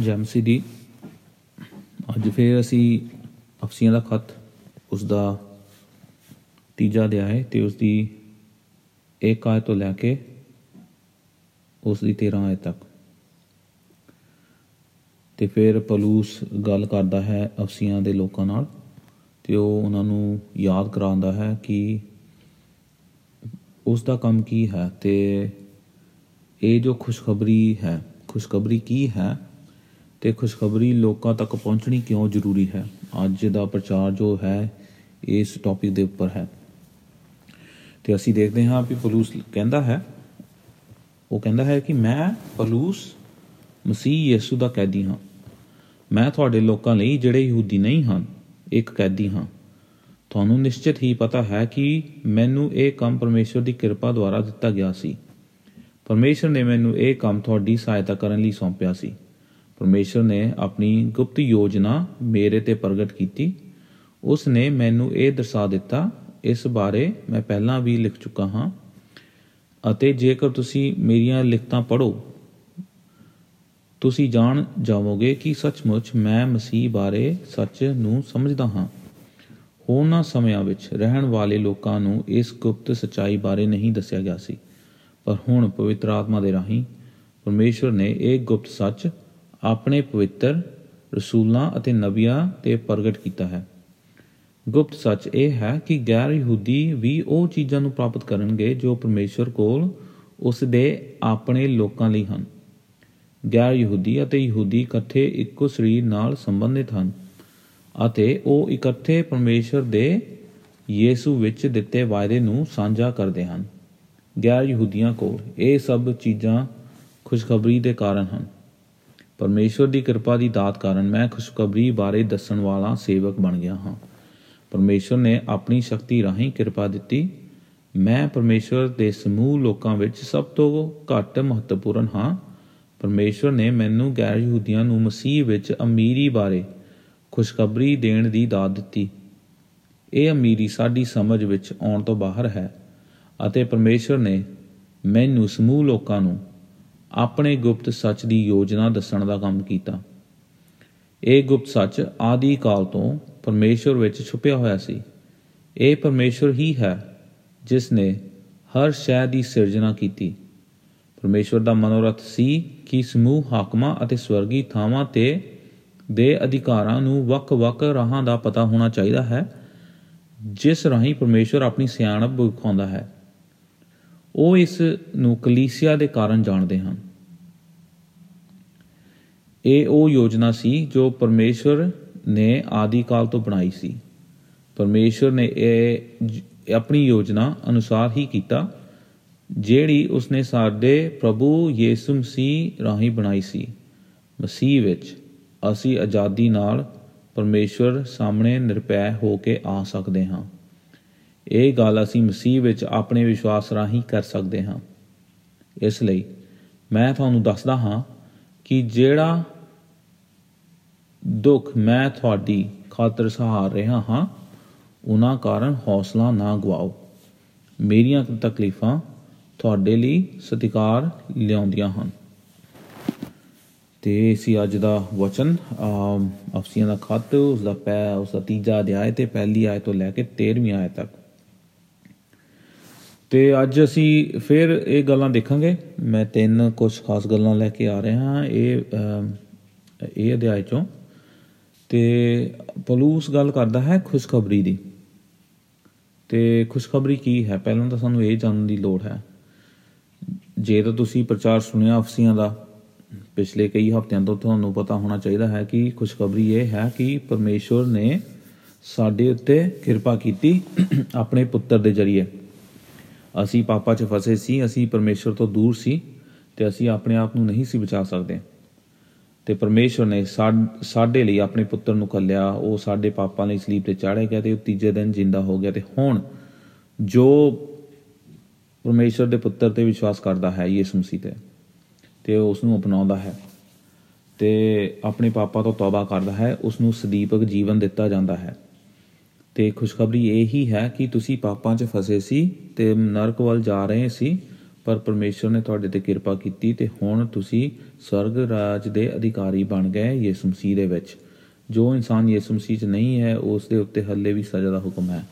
ਜੈਮਸੀ ਦੀ ਅੱਜ ਫੇਰ ਅਸੀਂ ਅਫਸੀਆਂ ਦਾ ਖਤ ਉਸ ਦਾ ਤੀਜਾ ਅਧਿਆਇ ਤੇ ਉਸ ਦੀ ਇੱਕ ਆਇਤ ਤੋਂ ਲੈ ਕੇ ਉਸ ਦੀ 13 ਆਇਤ ਤੱਕ। ਤੇ ਫਿਰ ਪਲੂਸ ਗੱਲ ਕਰਦਾ ਹੈ ਅਫਸੀਆਂ ਦੇ ਲੋਕਾਂ ਨਾਲ ਤੇ ਉਹ ਉਹਨਾਂ ਨੂੰ ਯਾਦ ਕਰਾਉਂਦਾ ਹੈ ਕਿ ਉਸ ਦਾ ਕੰਮ ਕੀ ਹੈ ਤੇ ਇਹ ਜੋ ਖੁਸ਼ਖਬਰੀ ਹੈ, ਖੁਸ਼ਖਬਰੀ ਕੀ ਹੈ ਤੇ ਖੁਸ਼ਖਬਰੀ ਲੋਕਾਂ ਤੱਕ ਪਹੁੰਚਣੀ ਕਿਉਂ ਜ਼ਰੂਰੀ ਹੈ? ਅੱਜ ਦਾ ਪ੍ਰਚਾਰ ਜੋ ਹੈ, ਇਸ ਟੌਪਿਕ ਦੇ ਉੱਪਰ ਹੈ। ਤੇ ਅਸੀਂ ਦੇਖਦੇ ਹਾਂ ਕਿ ਪਲੂਸ ਕਹਿੰਦਾ ਹੈ, ਉਹ ਕਹਿੰਦਾ ਹੈ ਕਿ ਮੈਂ ਪਲੂਸ ਮਸੀਹ ਯਿਸੂ ਦਾ ਕੈਦੀ ਹਾਂ। ਮੈਂ ਤੁਹਾਡੇ ਲੋਕਾਂ ਲਈ ਜਿਹੜੇ ਯਹੂਦੀ ਨਹੀਂ ਹਨ, ਇੱਕ ਕੈਦੀ ਹਾਂ। ਤੁਹਾਨੂੰ ਨਿਸ਼ਚਿਤ ਹੀ ਪਤਾ ਹੈ ਕਿ ਮੈਨੂੰ ਇਹ ਕੰਮ ਪਰਮੇਸ਼ਵਰ ਦੀ ਕਿਰਪਾ ਦੁਆਰਾ ਦਿੱਤਾ ਗਿਆ ਸੀ। ਪਰਮੇਸ਼ਰ ਨੇ ਮੈਨੂੰ ਇਹ ਕੰਮ ਤੁਹਾਡੀ ਸਹਾਇਤਾ ਕਰਨ ਲਈ ਸੌਂਪਿਆ ਸੀ। ਪਰਮੇਸ਼ਰ ਨੇ ਆਪਣੀ ਗੁਪਤ ਯੋਜਨਾ ਮੇਰੇ ਤੇ ਪ੍ਰਗਟ ਕੀਤੀ। ਉਸ ਨੇ ਮੈਨੂੰ ਇਹ ਦਰਸਾ ਦਿੱਤਾ, ਇਸ ਬਾਰੇ ਮੈਂ ਪਹਿਲਾਂ ਵੀ ਲਿਖ ਚੁੱਕਾ ਹਾਂ। ਅਤੇ ਜੇਕਰ ਤੁਸੀਂ ਮੇਰੀਆਂ ਲਿਖਤਾਂ ਪੜ੍ਹੋ, ਤੁਸੀਂ ਜਾਣ ਜਾਵੋਗੇ ਕਿ ਸੱਚਮੁੱਚ ਮੈਂ ਮਸੀਹ ਬਾਰੇ ਸੱਚ ਨੂੰ ਸਮਝਦਾ ਹਾਂ। ਹੋਰਨਾਂ ਸਮਿਆਂ ਵਿੱਚ ਰਹਿਣ ਵਾਲੇ ਲੋਕਾਂ ਨੂੰ ਇਸ ਗੁਪਤ ਸਚਾਈ ਬਾਰੇ ਨਹੀਂ ਦੱਸਿਆ ਗਿਆ ਸੀ। ਪਰ ਹੁਣ ਪਵਿੱਤਰ ਆਤਮਾ ਦੇ ਰਾਹੀਂ ਪਰਮੇਸ਼ਵਰ ਨੇ ਇਹ ਗੁਪਤ ਸੱਚ ਆਪਣੇ ਪਵਿੱਤਰ ਰਸੂਲਾਂ ਅਤੇ ਨਬੀਆਂ ਤੇ ਪ੍ਰਗਟ ਕੀਤਾ ਹੈ। ਗੁਪਤ ਸੱਚ ਇਹ ਹੈ ਕਿ ਗੈਰ ਯਹੂਦੀ ਵੀ ਉਹ ਚੀਜ਼ਾਂ ਨੂੰ ਪ੍ਰਾਪਤ ਕਰਨਗੇ ਜੋ ਪਰਮੇਸ਼ਵਰ ਕੋਲ ਉਸ ਦੇ ਆਪਣੇ ਲੋਕਾਂ ਲਈ ਹਨ। ਗੈਰ ਯਹੂਦੀ ਅਤੇ ਯਹੂਦੀ ਇਕੱਠੇ ਇੱਕੋ ਸਰੀਰ ਨਾਲ ਸੰਬੰਧਿਤ ਹਨ ਅਤੇ ਉਹ ਇਕੱਠੇ ਪਰਮੇਸ਼ਵਰ ਦੇ ਯੀਸੂ ਵਿੱਚ ਦਿੱਤੇ ਵਾਅਦੇ ਨੂੰ ਸਾਂਝਾ ਕਰਦੇ ਹਨ। ਗੈਰ ਯਹੂਦੀਆਂ ਕੋਲ ਇਹ ਸਭ ਚੀਜ਼ਾਂ ਖੁਸ਼ਖਬਰੀ ਦੇ ਕਾਰਨ ਹਨ। ਪਰਮੇਸ਼ਵਰ ਦੀ ਕਿਰਪਾ ਦੀ ਦਾਤ ਕਾਰਨ ਮੈਂ ਖੁਸ਼ਖਬਰੀ ਬਾਰੇ ਦੱਸਣ ਵਾਲਾ ਸੇਵਕ ਬਣ ਗਿਆ ਹਾਂ। ਪਰਮੇਸ਼ਵਰ ਨੇ ਆਪਣੀ ਸ਼ਕਤੀ ਰਾਹੀਂ ਕਿਰਪਾ ਦਿੱਤੀ। ਮੈਂ ਪਰਮੇਸ਼ਵਰ ਦੇ ਸਮੂਹ ਲੋਕਾਂ ਵਿੱਚ ਸਭ ਤੋਂ ਘੱਟ ਮਹੱਤਵਪੂਰਨ ਹਾਂ। ਪਰਮੇਸ਼ਵਰ ਨੇ ਮੈਨੂੰ ਗੈਰ ਯਹੂਦੀਆਂ ਨੂੰ ਮਸੀਹ ਵਿੱਚ ਅਮੀਰੀ ਬਾਰੇ ਖੁਸ਼ਖਬਰੀ ਦੇਣ ਦੀ ਦਾਤ ਦਿੱਤੀ। ਇਹ ਅਮੀਰੀ ਸਾਡੀ ਸਮਝ ਵਿੱਚ ਆਉਣ ਤੋਂ ਬਾਹਰ ਹੈ ਅਤੇ ਪਰਮੇਸ਼ਵਰ ਨੇ ਮੈਨੂੰ ਸਮੂਹ ਲੋਕਾਂ ਨੂੰ ਆਪਣੇ ਗੁਪਤ ਸੱਚ ਦੀ ਯੋਜਨਾ ਦੱਸਣ ਦਾ ਕੰਮ ਕੀਤਾ। ਇਹ ਗੁਪਤ ਸੱਚ ਆਦੀ ਕਾਲ ਤੋਂ ਪਰਮੇਸ਼ਵਰ ਵਿੱਚ ਛੁਪਿਆ ਹੋਇਆ ਸੀ। ਇਹ ਪਰਮੇਸ਼ਵਰ ਹੀ ਹੈ ਜਿਸ ਨੇ ਹਰ ਸ਼ੈ ਦੀ ਸਿਰਜਣਾ ਕੀਤੀ। ਪਰਮੇਸ਼ਵਰ ਦਾ ਮਨੋਰਥ ਸੀ ਕਿ ਸਮੂਹ ਹਾਕਮਾਂ ਅਤੇ ਸਵਰਗੀ ਥਾਵਾਂ ਤੇ ਦੇ ਅਧਿਕਾਰਾਂ ਨੂੰ ਵੱਖ-ਵੱਖ ਰਾਹਾਂ ਦਾ ਪਤਾ ਹੋਣਾ ਚਾਹੀਦਾ ਹੈ, ਜਿਸ ਰਾਹੀਂ ਪਰਮੇਸ਼ਵਰ ਆਪਣੀ ਸਿਆਣਪ ਵਿਖਾਉਂਦਾ ਹੈ। ਉਹ ਇਸ ਨੂੰ ਕਲੀਸਿਆ ਦੇ ਕਾਰਨ ਜਾਣਦੇ ਹਨ। ਇਹ ਉਹ ਯੋਜਨਾ ਸੀ ਜੋ ਪਰਮੇਸ਼ਵਰ ਨੇ ਆਦੀ ਕਾਲ ਤੋਂ ਬਣਾਈ ਸੀ। ਪਰਮੇਸ਼ਵਰ ਨੇ ਇਹ ਆਪਣੀ ਯੋਜਨਾ ਅਨੁਸਾਰ ਹੀ ਕੀਤਾ, ਜਿਹੜੀ ਉਸਨੇ ਸਾਡੇ ਪ੍ਰਭੂ ਯੀਸੂ ਮਸੀਹ ਰਾਹੀਂ ਬਣਾਈ ਸੀ। ਮਸੀਹ ਵਿੱਚ ਅਸੀਂ ਆਜ਼ਾਦੀ ਨਾਲ ਪਰਮੇਸ਼ਵਰ ਸਾਹਮਣੇ ਨਿਰਪੈ ਹੋ ਕੇ ਆ ਸਕਦੇ ਹਾਂ। ਇਹ ਗੱਲ ਅਸੀਂ ਮਸੀਹ ਵਿੱਚ ਆਪਣੇ ਵਿਸ਼ਵਾਸ ਰਾਹੀਂ ਕਰ ਸਕਦੇ ਹਾਂ। ਇਸ ਲਈ ਮੈਂ ਤੁਹਾਨੂੰ ਦੱਸਦਾ ਹਾਂ ਕਿ ਜਿਹੜਾ ਦੁੱਖ ਮੈਂ ਤੁਹਾਡੀ ਖਾਤਰ ਸਹਾਰ ਰਿਹਾ ਹਾਂ, ਉਹਨਾਂ ਕਾਰਨ ਹੌਸਲਾ ਨਾ ਗਵਾਓ। ਮੇਰੀਆਂ ਤਕਲੀਫਾਂ ਤੁਹਾਡੇ ਲਈ ਸਤਿਕਾਰ ਲਿਆਉਂਦੀਆਂ ਹਨ। ਤੇ ਸੀ ਅੱਜ ਦਾ ਵਚਨ ਅਫਸੀਆਂ ਦਾ ਖਤ ਉਸ ਦਾ ਪੈ ਉਸ ਦਾ ਤੀਜਾ ਅਧਿਆਇ ਤੇ ਪਹਿਲੀ ਆਇਤ ਤੋਂ ਲੈ ਕੇ 13ਵੀਂ ਆਇਤ ਤੱਕ। ਤੇ ਅੱਜ ਅਸੀਂ ਫਿਰ ਇਹ ਗੱਲਾਂ ਦੇਖਾਂਗੇ। ਮੈਂ ਤਿੰਨ ਕੁਝ ਖਾਸ ਗੱਲਾਂ ਲੈ ਕੇ ਆ ਰਿਹਾ ਹਾਂ ਇਹ ਇਹ ਅਧਿਆਇ ਚੋਂ। ਤੇ ਪਲੂਸ ਗੱਲ ਕਰਦਾ ਹੈ ਖੁਸ਼ਖਬਰੀ ਦੀ। ਤੇ ਖੁਸ਼ਖਬਰੀ ਕੀ ਹੈ? ਪਹਿਲਾਂ ਤਾਂ ਸਾਨੂੰ ਇਹ ਜਾਣਨ ਦੀ ਲੋੜ ਹੈ। ਜੇ ਤਾਂ ਤੁਸੀਂ ਪ੍ਰਚਾਰ ਸੁਣਿਆ ਅਫਸੀਆਂ ਦਾ, ਪਿਛਲੇ ਕਈ ਹਫ਼ਤਿਆਂ ਤੋਂ ਤੁਹਾਨੂੰ ਪਤਾ ਹੋਣਾ ਚਾਹੀਦਾ ਹੈ ਕਿ ਖੁਸ਼ਖਬਰੀ ਇਹ ਹੈ ਕਿ ਪਰਮੇਸ਼ਵਰ ਨੇ ਸਾਡੇ ਉੱਤੇ ਕਿਰਪਾ ਕੀਤੀ ਆਪਣੇ ਪੁੱਤਰ ਦੇ ਜ਼ਰੀਏ। ਅਸੀਂ ਪਾਪਾ 'ਚ ਫਸੇ ਸੀ, ਅਸੀਂ ਪਰਮੇਸ਼ਵਰ ਤੋਂ ਦੂਰ ਸੀ ਤੇ ਅਸੀਂ ਆਪਣੇ ਆਪ ਨੂੰ ਨਹੀਂ ਸੀ ਬਚਾ ਸਕਦੇ। ਤੇ ਪਰਮੇਸ਼ਵਰ ਨੇ ਸਾਡੇ ਲਈ ਆਪਣੇ ਪੁੱਤਰ ਨੂੰ ਕੱਲਿਆ ਉਹ ਸਾਡੇ ਪਾਪਾਂ ਲਈ ਸਲੀਬ ਤੇ ਚਾੜਿਆ ਗਿਆ ਤੇ ਉਹ ਤੀਜੇ ਦਿਨ ਜਿੰਦਾ ਹੋ ਗਿਆ ਤੇ ਹੁਣ ਜੋ ਪਰਮੇਸ਼ਵਰ ਦੇ ਪੁੱਤਰ ਤੇ ਵਿਸ਼ਵਾਸ ਕਰਦਾ ਹੈ, ਯਿਸੂ ਮਸੀਹ ਤੇ ਤੇ ਉਸ ਨੂੰ ਅਪਣਾਉਂਦਾ ਹੈ ਤੇ ਆਪਣੇ ਪਾਪਾਂ ਤੋਂ ਤੌਬਾ ਕਰਦਾ ਹੈ ਉਸ ਨੂੰ ਸਦੀਪਕ ਜੀਵਨ ਦਿੱਤਾ ਜਾਂਦਾ ਹੈ। ਤੇ ਖੁਸ਼ਖਬਰੀ ਇਹ ਹੀ ਹੈ ਕਿ ਤੁਸੀਂ ਪਾਪਾਂ 'ਚ ਫਸੇ ਸੀ ਤੇ ਨਰਕ ਵੱਲ ਜਾ ਰਹੇ ਸੀ, ਪਰ ਪਰਮੇਸ਼ਰ ਨੇ ਤੁਹਾਡੇ ਤੇ ਕਿਰਪਾ ਕੀਤੀ ਤੇ ਹੁਣ ਤੁਸੀਂ ਸਵਰਗ ਰਾਜ ਦੇ ਅਧਿਕਾਰੀ ਬਣ ਗਏ ਯਿਸੂ ਮਸੀਹ ਦੇ ਵਿੱਚ। ਜੋ ਇਨਸਾਨ ਯਿਸੂ ਮਸੀਹ 'ਚ ਨਹੀਂ ਹੈ, ਉਸ ਦੇ ਉੱਤੇ ਹੱਲੇ ਵੀ ਸਜ਼ਾ ਦਾ ਹੁਕਮ ਹੈ।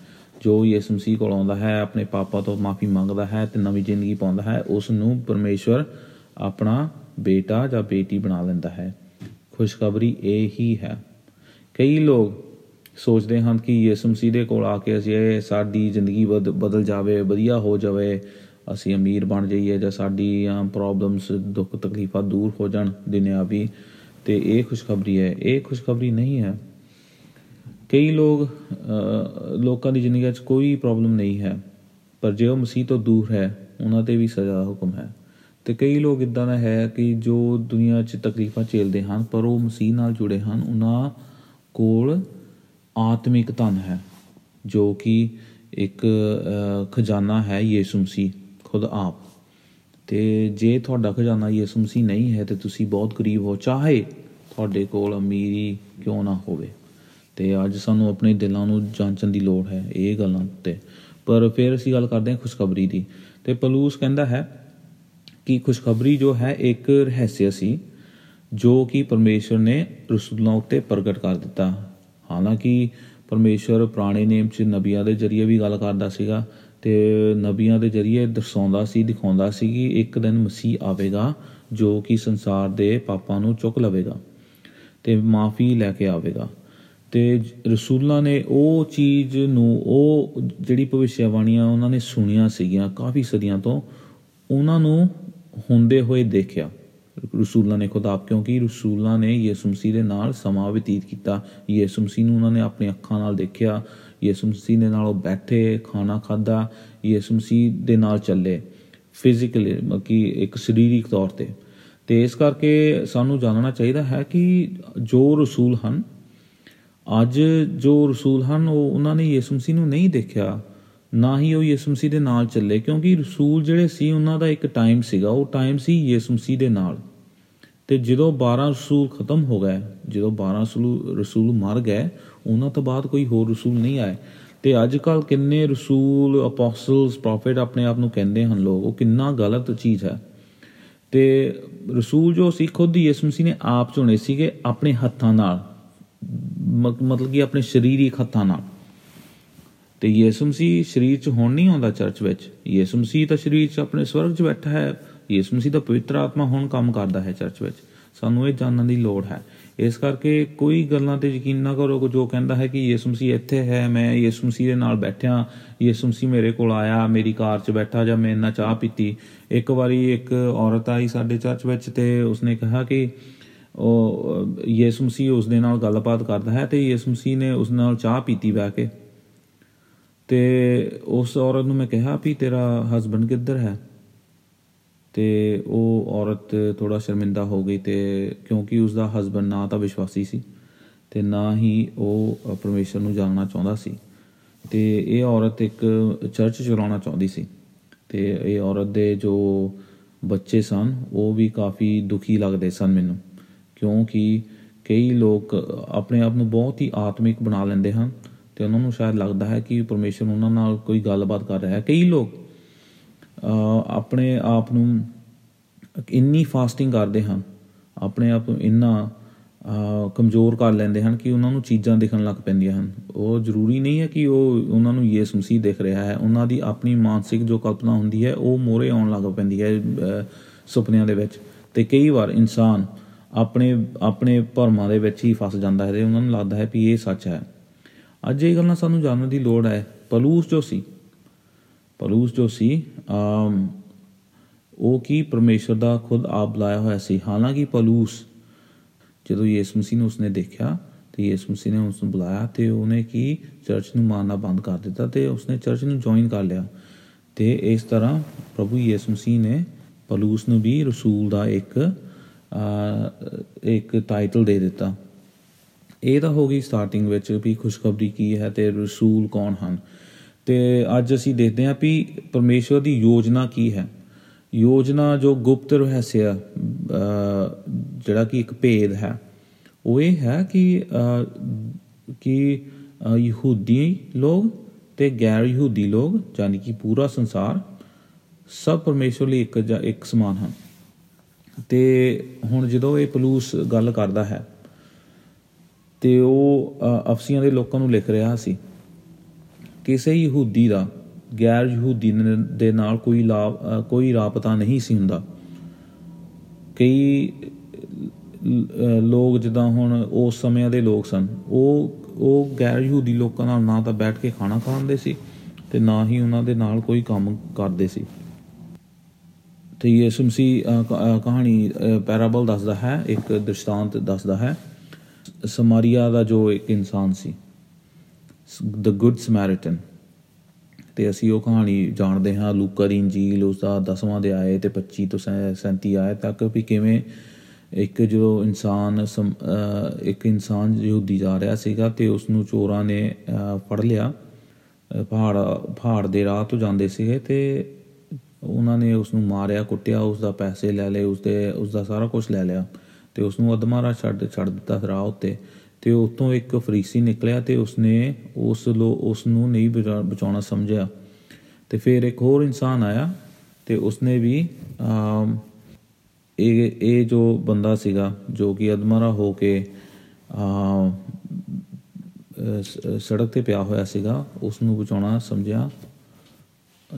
ਜੋ ਯਿਸੂ ਮਸੀਹ ਕੋਲ ਆਉਂਦਾ ਹੈ, ਆਪਣੇ ਪਾਪਾਂ ਤੋਂ ਮਾਫੀ ਮੰਗਦਾ ਹੈ ਤੇ ਨਵੀਂ ਜ਼ਿੰਦਗੀ ਪਾਉਂਦਾ ਹੈ, ਉਸ ਨੂੰ ਪਰਮੇਸ਼ਵਰ ਆਪਣਾ ਬੇਟਾ ਜਾਂ ਬੇਟੀ ਬਣਾ ਲੈਂਦਾ ਹੈ। ਖੁਸ਼ਖਬਰੀ ਇਹ ਹੀ ਹੈ। ਕਈ ਲੋਕ ਸੋਚਦੇ ਹਨ ਕਿ ਯਿਸੂ ਮਸੀਹ ਦੇ ਕੋਲ ਆ ਕੇ ਅਸੀਂ ਇਹ ਸਾਡੀ ਜ਼ਿੰਦਗੀ ਬਦ- ਬਦਲ ਜਾਵੇ ਵਧੀਆ ਹੋ ਜਾਵੇ ਅਸੀਂ ਅਮੀਰ ਬਣ ਜਾਈਏ ਜਾਂ ਸਾਡੀਆਂ ਪ੍ਰੋਬਲਮਸ ਦੁੱਖ ਤਕਲੀਫਾਂ ਦੂਰ ਹੋ ਜਾਣ ਦੁਨਿਆਵੀ ਤੇ ਇਹ ਖੁਸ਼ਖਬਰੀ ਹੈ। ਇਹ ਖੁਸ਼ਖਬਰੀ ਨਹੀਂ ਹੈ। ਕਈ ਲੋਕ ਅ, ਲੋਕਾਂ ਦੀ ਜ਼ਿੰਦਗੀ 'ਚ ਕੋਈ ਪ੍ਰੋਬਲਮ ਨਹੀਂ ਹੈ। ਪਰ ਜੇ ਉਹ ਮਸੀਹ ਤੋਂ ਦੂਰ ਹੈ ਉਹਨਾਂ ਤੇ ਵੀ ਸਜ਼ਾ ਦਾ ਹੁਕਮ ਹੈ। ਤੇ ਕਈ ਲੋਕ ਇਦਾਂ ਦਾ ਹੈ ਕਿ ਜੋ ਦੁਨੀਆ 'ਚ ਤਕਲੀਫਾਂ ਝੇਲਦੇ ਹਨ ਪਰ ਉਹ ਮਸੀਹ ਨਾਲ ਜੁੜੇ ਹਨ। ਉਹਨਾਂ ਕੋਲ ਆਤਮਿਕ ਧਨ ਹੈ ਜੋ ਕਿ ਇੱਕ ਅ, ਖਜ਼ਾਨਾ ਹੈ ਯਿਸੂ ਮਸੀਹ ਖੁਦ ਆਪ। ਤੇ ਜੇ ਤੁਹਾਡਾ ਖਜ਼ਾਨਾ ਯਿਸੂ ਮਸੀਹ ਨਹੀਂ ਹੈ ਤੇ ਤੁਸੀਂ ਬਹੁਤ ਗਰੀਬ ਹੋ ਚਾਹੇ ਤੁਹਾਡੇ ਕੋਲ ਅਮੀਰੀ ਕਿਉਂ ਨਾ ਹੋਵੇ। ਤੇ ਅੱਜ ਸਾਨੂੰ ਆਪਣੇ ਦਿਲਾਂ ਨੂੰ ਜਾਂਚਣ ਦੀ ਲੋੜ ਹੈ ਇਹ ਗੱਲਾਂ ਤੇ ਪਰ ਫਿਰ ਅਸੀਂ ਗੱਲ ਕਰਦੇ ਹਾਂ ਖੁਸ਼ਖਬਰੀ ਦੀ। ਤੇ ਪਲੂਸ ਕਹਿੰਦਾ ਹੈ ਕਿ ਖੁਸ਼ਖਬਰੀ ਜੋ ਹੈ ਇੱਕ ਰਹੱਸ ਸੀ ਜੋ ਕਿ ਪਰਮੇਸ਼ਰ ਨੇ ਰਸੂਲਾਂ ਉੱਤੇ ਪ੍ਰਗਟ ਕਰ ਦਿੱਤਾ। ਹਾਲਾਂਕਿ ਪਰਮੇਸ਼ਰ ਪੁਰਾਣੇ ਨੇਮ 'ਚ ਨਬੀਆਂ ਦੇ ਜ਼ਰੀਏ ਵੀ ਗੱਲ ਕਰਦਾ ਸੀਗਾ ਤੇ ਨਬੀਆਂ ਦੇ ਜ਼ਰੀਏ ਦਰਸਾਉਂਦਾ ਸੀ, ਦਿਖਾਉਂਦਾ ਸੀ ਕਿ ਇੱਕ ਦਿਨ ਮਸੀਹ ਆਵੇਗਾ ਜੋ ਕਿ ਸੰਸਾਰ ਦੇ ਪਾਪਾਂ ਨੂੰ ਚੁੱਕ ਲਵੇਗਾ ਤੇ ਮਾਫੀ ਲੈ ਕੇ ਆਵੇਗਾ। ਤੇ ਰਸੂਲਾਂ ਨੇ ਉਹ ਚੀਜ਼ ਨੂੰ, ਉਹ ਜਿਹੜੀ ਭਵਿੱਖਬਾਣੀਆਂ ਉਹਨਾਂ ਨੇ ਸੁਣੀਆਂ ਸੀਗੀਆਂ ਕਾਫੀ ਸਦੀਆਂ ਤੋਂ, ਉਹਨਾਂ ਨੂੰ ਹੁੰਦੇ ਹੋਏ ਦੇਖਿਆ। ਰਸੂਲਾਂ ਨੇ ਖੁਦ ਆਪ, ਕਿਉਂਕਿ ਰਸੂਲਾਂ ਨੇ ਯਿਸੂ ਮਸੀਹ ਦੇ ਨਾਲ ਸਮਾਂ ਬਤੀਤ ਕੀਤਾ। ਯਿਸੂ ਮਸੀਹ ਨੂੰ ਉਹਨਾਂ ਨੇ ਆਪਣੀ ਅੱਖਾਂ ਨਾਲ ਦੇਖਿਆ। ਯਿਸੂ ਮਸੀਹ ਦੇ ਨਾਲ ਉਹ ਬੈਠੇ, ਖਾਣਾ ਖਾਦਾ ਯਿਸੂ ਮਸੀਹ ਦੇ ਨਾਲ ਚੱਲੇ ਫਿਜ਼ੀਕਲੀ ਕਿ ਇੱਕ ਸਰੀਰਕ ਤੌਰ ਤੇ। ਤੇ ਇਸ ਕਰਕੇ ਸਾਨੂੰ ਜਾਣਨਾ ਚਾਹੀਦਾ ਹੈ ਕਿ ਜੋ ਰਸੂਲ ਹਨ, ਅੱਜ ਜੋ ਰਸੂਲ ਹਨ, ਉਹ ਉਹਨਾਂ ਨੇ ਯਿਸੂ ਮਸੀਹ ਨੂੰ ਨਹੀਂ ਦੇਖਿਆ, ਨਾ ਹੀ ਉਹ ਯਿਸੂ ਮਸੀਹ ਦੇ ਨਾਲ ਚੱਲੇ, ਕਿਉਂਕਿ ਰਸੂਲ ਜਿਹੜੇ ਸੀ, ਉਹਨਾਂ ਦਾ ਇੱਕ ਟਾਈਮ ਸੀਗਾ। ਉਹ ਟਾਈਮ ਸੀ ਯਿਸੂ ਮਸੀਹ ਦੇ ਨਾਲ। ਤੇ ਜਦੋਂ 12 ਰਸੂਲ ਖਤਮ ਹੋ ਗਏ, ਜਦੋਂ 12 ਰਸੂਲ ਰਸੂਲ ਮਰ ਗਏ, ਉਹਨਾਂ ਤੋਂ ਬਾਅਦ ਕੋਈ ਹੋਰ ਰਸੂਲ ਨਹੀਂ ਆਏ। ਤੇ ਅੱਜ ਕੱਲ ਕਿੰਨੇ ਰਸੂਲ ਅਪੋਸਟਲਸ ਪ੍ਰੋਫਿਟ ਆਪਣੇ ਆਪ ਨੂੰ ਕਹਿੰਦੇ ਹਨ ਲੋਕ, ਉਹ ਕਿੰਨਾ ਗਲਤ ਚੀਜ਼ ਹੈ। ਤੇ ਰਸੂਲ ਜੋ ਸੀ, ਖੁਦ ਹੀ ਯਿਸੂ ਮਸੀਹ ਨੇ ਆਪ ਚੁਣੇ ਸੀਗੇ ਆਪਣੇ ਹੱਥਾਂ ਨਾਲ, ਮ- ਮਤਲਬ ਕਿ ਆਪਣੇ ਸਰੀਰਿਕ ਹੱਥਾਂ ਨਾਲ। ਤੇ ਯਿਸੂ ਮਸੀਹ ਸਰੀਰ 'ਚ ਹੁਣ ਨਹੀਂ ਆਉਂਦਾ ਚਰਚ ਵਿੱਚ। ਯਿਸੂ ਮਸੀਹ ਤਾਂ ਸਰੀਰ 'ਚ ਆਪਣੇ ਸਵਰਗ 'ਚ ਬੈਠਾ ਹੈ ਯਿਸੂ ਮਸੀਹ ਦਾ ਪਵਿੱਤਰ ਆਤਮਾ ਹੁਣ ਕੰਮ ਕਰਦਾ ਹੈ ਚਰਚ ਵਿੱਚ। ਸਾਨੂੰ ਇਹ ਜਾਣਨ ਦੀ ਲੋੜ ਹੈ। ਇਸ ਕਰਕੇ ਕੋਈ ਗੱਲਾਂ ਤੇ ਯਕੀਨ ਨਾ ਕਰੋ ਜੋ ਕਹਿੰਦਾ ਹੈ ਕਿ ਯਿਸੂ ਮਸੀਹ ਇੱਥੇ ਹੈ, ਮੈਂ ਯਿਸੂ ਮਸੀਹ ਦੇ ਨਾਲ ਬੈਠਿਆ, ਯਿਸੂ ਮਸੀਹ ਮੇਰੇ ਕੋਲ ਆਇਆ, ਮੇਰੀ ਕਾਰ 'ਚ ਬੈਠਾ ਜਾਂ ਮੇਰੇ ਨਾਲ ਚਾਹ ਪੀਤੀ। ਇੱਕ ਵਾਰੀ ਇੱਕ ਔਰਤ ਆਈ ਸਾਡੇ ਚਰਚ ਵਿੱਚ ਤੇ ਉਸਨੇ ਕਿਹਾ ਕਿ ਉਹ, ਯਿਸੂ ਮਸੀਹ ਉਸ ਦੇ ਨਾਲ ਗੱਲਬਾਤ ਕਰਦਾ ਹੈ ਤੇ ਯਿਸੂ ਮਸੀਹ ਨੇ ਉਸ ਨਾਲ ਚਾਹ ਪੀਤੀ ਬੈ ਕੇ। ਤੇ ਉਸ ਔਰਤ ਨੂੰ ਮੈਂ ਕਿਹਾ ਵੀ ਤੇਰਾ ਹਸਬੰਡ ਕਿੱਧਰ ਹੈ? ਤੇ ਉਹ ਔਰਤ ਥੋੜਾ ਸ਼ਰਮਿੰਦਾ ਹੋ ਗਈ ਤੇ ਕਿਉਂਕਿ ਉਸ ਦਾ ਹਸਬੰਡ ਨਾ ਤਾਂ ਵਿਸ਼ਵਾਸੀ ਸੀ ਤੇ ਨਾ ਹੀ ਉਹ ਪਰਮੇਸ਼ਰ ਨੂੰ ਜਾਣਨਾ ਚਾਹੁੰਦਾ ਸੀ। ਤੇ ਇਹ ਔਰਤ ਇੱਕ ਚਰਚ ਚਲਾਉਣਾ ਚਾਹੁੰਦੀ ਸੀ ਤੇ ਇਹ ਔਰਤ ਦੇ ਜੋ ਬੱਚੇ ਸਨ, ਉਹ ਵੀ ਕਾਫੀ ਦੁਖੀ ਲੱਗਦੇ ਸਨ ਮੈਨੂੰ। ਕਿਉਂਕਿ ਕਈ ਲੋਕ ਆਪਣੇ ਆਪ ਨੂੰ ਬਹੁਤ ਹੀ ਆਤਮਿਕ ਬਣਾ ਲੈਂਦੇ ਹਨ ਤੇ ਉਹਨਾਂ ਨੂੰ ਸ਼ਾਇਦ ਲੱਗਦਾ ਹੈ ਕਿ ਪਰਮੇਸ਼ਰ ਉਹਨਾਂ ਨਾਲ ਕੋਈ ਗੱਲਬਾਤ ਕਰ ਰਿਹਾ ਹੈ। ਕਈ ਲੋਕ ਅਹ ਆਪਣੇ ਆਪ ਨੂੰ ਇੰਨੀ ਫਾਸਟਿੰਗ ਕਰਦੇ ਹਨ, ਆਪਣੇ ਆਪ ਨੂੰ ਇੰਨਾ, ਅਹ ਕਮਜ਼ੋਰ ਕਰ ਲੈਂਦੇ ਹਨ ਕਿ ਉਹਨਾਂ ਨੂੰ ਚੀਜ਼ਾਂ ਦਿਖਣ ਲੱਗ ਪੈਂਦੀਆਂ ਹਨ। ਉਹ ਜ਼ਰੂਰੀ ਨਹੀਂ ਹੈ ਕਿ ਉਹ ਉਹਨਾਂ ਨੂੰ ਯਿਸੂ ਮਸੀਹ ਦਿਖ ਰਿਹਾ ਹੈ। ਉਹਨਾਂ ਦੀ ਆਪਣੀ ਮਾਨਸਿਕ ਜੋ ਕਲਪਨਾ ਹੁੰਦੀ ਹੈ, ਉਹ ਮੋਰੇ ਆਉਣ ਲੱਗ ਪੈਂਦੀ ਹੈ, ਅਹ ਸੁਪਨਿਆਂ ਦੇ ਵਿੱਚ। ਤੇ ਕਈ ਵਾਰ ਇਨਸਾਨ ਆਪਣੇ ਆਪਣੇ ਭਰਮਾਂ ਦੇ ਵਿੱਚ ਹੀ ਫਸ ਜਾਂਦਾ ਹੈ ਤੇ ਉਹਨਾਂ ਨੂੰ ਲੱਗਦਾ ਹੈ ਕਿ ਇਹ ਸੱਚ ਹੈ। ਅੱਜ ਇਹ ਗੱਲਾਂ ਸਾਨੂੰ ਜਾਣਨ ਦੀ ਲੋੜ ਹੈ। ਪਲੂਸ ਜੋ ਸੀ ਪਲੂਸ ਜੋ ਸੀ ਆਮ ਉਹ ਕੀ ਪਰਮੇਸ਼ਰ ਦਾ ਖੁਦ ਆਪ ਬੁਲਾਇਆ ਹੋਇਆ ਸੀ ਹਾਲਾਂਕਿ ਪਲੂਸ ਜਦੋਂ ਯਿਸੂ ਮਸੀਹ ਨੂੰ ਉਸਨੇ ਦੇਖਿਆ ਤੇ ਯਿਸੂ ਮਸੀਹ ਨੇ ਉਸ ਨੂੰ ਬੁਲਾਇਆ ਤੇ ਉਹਨੇ ਕੀ ਚਰਚ ਨੂੰ ਮਾਰਨਾ ਬੰਦ ਕਰ ਦਿੱਤਾ ਤੇ ਉਸਨੇ ਚਰਚ ਨੂੰ ਜੁਆਇਨ ਕਰ ਲਿਆ ਤੇ ਇਸ ਤਰ੍ਹਾਂ ਪ੍ਰਭੂ ਯਿਸੂ ਮਸੀਹ ਨੇ ਪਲੂਸ ਨੂੰ ਵੀ ਰਸੂਲ ਦਾ ਇੱਕ ਆ, ਇੱਕ ਟਾਈਟਲ ਦੇ ਦਿੱਤਾ ਇਹ ਤਾਂ ਹੋ ਗਈ ਸਟਾਰਟਿੰਗ ਵਿੱਚ ਵੀ ਖੁਸ਼ਖਬਰੀ ਕੀ ਹੈ ਤੇ ਰਸੂਲ ਕੌਣ ਹਨ ਤੇ ਅੱਜ ਅਸੀਂ ਦੇਖਦੇ ਹਾਂ ਵੀ ਪਰਮੇਸ਼ਵਰ ਦੀ ਯੋਜਨਾ ਕੀ ਹੈ। ਯੋਜਨਾ ਜੋ ਗੁਪਤ ਰਹੱਸ ਹੈ ਅਹ, ਜਿਹੜਾ ਕਿ ਇੱਕ ਭੇਦ ਹੈ ਉਹ ਇਹ ਹੈ ਕਿ ਅਹ, ਕਿ ਅਹ, ਯਹੂਦੀ ਲੋਕ ਤੇ ਗੈਰ ਯਹੂਦੀ ਲੋਕ ਯਾਨੀ ਕਿ ਪੂਰਾ ਸੰਸਾਰ ਸਭ ਪਰਮੇਸ਼ਵਰ ਲਈ ਇੱਕ ਜਾਂ ਇੱਕ ਸਮਾਨ ਹਨ। ਤੇ ਹੁਣ ਜਦੋਂ ਇਹ ਪਲੂਸ ਗੱਲ ਕਰਦਾ ਹੈ ਤੇ ਉਹ ਅ, ਅਫਸੀਆਂ ਦੇ ਲੋਕਾਂ ਨੂੰ ਲਿਖ ਰਿਹਾ ਸੀ ਕਿਸੇ ਯਹੂਦੀ ਦਾ ਗੈਰ ਯਹੂਦੀ ਨ- ਦੇ ਨਾਲ ਕੋਈ ਲਾਭ ਅ, ਕੋਈ ਰਾਪਤਾ ਨਹੀਂ ਸੀ ਹੁੰਦਾ। ਕਈ ਅ, ਲੋਕ ਜਿੱਦਾਂ ਹੁਣ ਉਸ ਸਮਿਆਂ ਦੇ ਲੋਕ ਸਨ ਉਹ ਉਹ ਗੈਰ ਯਹੂਦੀ ਲੋਕਾਂ ਨਾਲ ਨਾ ਤਾਂ ਬੈਠ ਕੇ ਖਾਣਾ ਖਾਂਦੇ ਸੀ ਤੇ ਨਾ ਹੀ ਉਹਨਾਂ ਦੇ ਨਾਲ ਕੋਈ ਕੰਮ ਕਰਦੇ ਸੀ। ਤੇ ਯਿਸੂ ਮਸੀਹ ਅ, ਕ- ਅ, ਕਹਾਣੀ ਪੈਰਾਬਲ ਦੱਸਦਾ ਹੈ ਇੱਕ ਦ੍ਰਿਸ਼ਟਾਂਤ ਦੱਸਦਾ ਹੈ ਸਮਾਰੀਆ ਦਾ ਜੋ ਇੱਕ ਇਨਸਾਨ ਸੀ। ਦ ਗੁੱਡ ਸਮੈਰਿਟਨ ਤੇ ਅਸੀਂ ਉਹ ਕਹਾਣੀ ਜਾਣਦੇ ਹਾਂ ਲੂਕਾ ਦੀ ਇੰਜੀਲ ਉਸ ਦਾ 10ਵਾਂ ਅਧਿਆਏ ਤੇ 25 ਤੋਂ 37 ਆਏ ਤੱਕ ਵੀ ਕਿਵੇਂ ਇੱਕ ਜੋ ਇਨਸਾਨ ਸਮ- ਅਹ ਇੱਕ ਇਨਸਾਨ ਯਹੂਦੀ ਜਾ ਰਿਹਾ ਸੀਗਾ ਤੇ ਉਸ ਨੂੰ ਚੋਰਾਂ ਨੇ ਅਹ, ਫੜ ਲਿਆ। ਅਹ, ਪਹਾੜ ਪਹਾੜ ਦੇ ਰਾਹ ਤੋਂ ਜਾਂਦੇ ਸੀਗੇ ਤੇ ਉਹਨਾਂ ਨੇ ਉਸ ਨੂੰ ਮਾਰਿਆ ਕੁੱਟਿਆ ਉਸ ਦਾ ਪੈਸੇ ਲੈ ਲਏ ਉਸ ਦੇ ਉਸ ਦਾ ਸਾਰਾ ਕੁਝ ਲੈ ਲਿਆ ਤੇ ਉਸ ਨੂੰ ਅਧਮਾਰਾ ਛੱਡ ਛੱਡ ਦਿੱਤਾ ਰਾਹ ਉੱਤੇ। ਤੇ ਉਤੋਂ ਇੱਕ ਫਰੀਸੀ ਨਿਕਲਿਆ ਤੇ ਉਸਨੇ ਉਸ ਲੋ ਉਸ ਨੂੰ ਨਹੀਂ ਬਚਾ- ਬਚਾਉਣਾ ਸਮਝਿਆ। ਤੇ ਫਿਰ ਇੱਕ ਹੋਰ ਇਨਸਾਨ ਆਇਆ ਤੇ ਉਸਨੇ ਵੀ ਆਮ, ਇਹ ਇਹ ਜੋ ਬੰਦਾ ਸੀਗਾ ਜੋ ਕਿ ਅਧਮਰਾ ਹੋ ਕੇ ਆ ਸੜਕ ਤੇ ਪਿਆ ਹੋਇਆ ਸੀਗਾ ਉਸ ਨੂੰ ਬਚਾਉਣਾ ਸਮਝਿਆ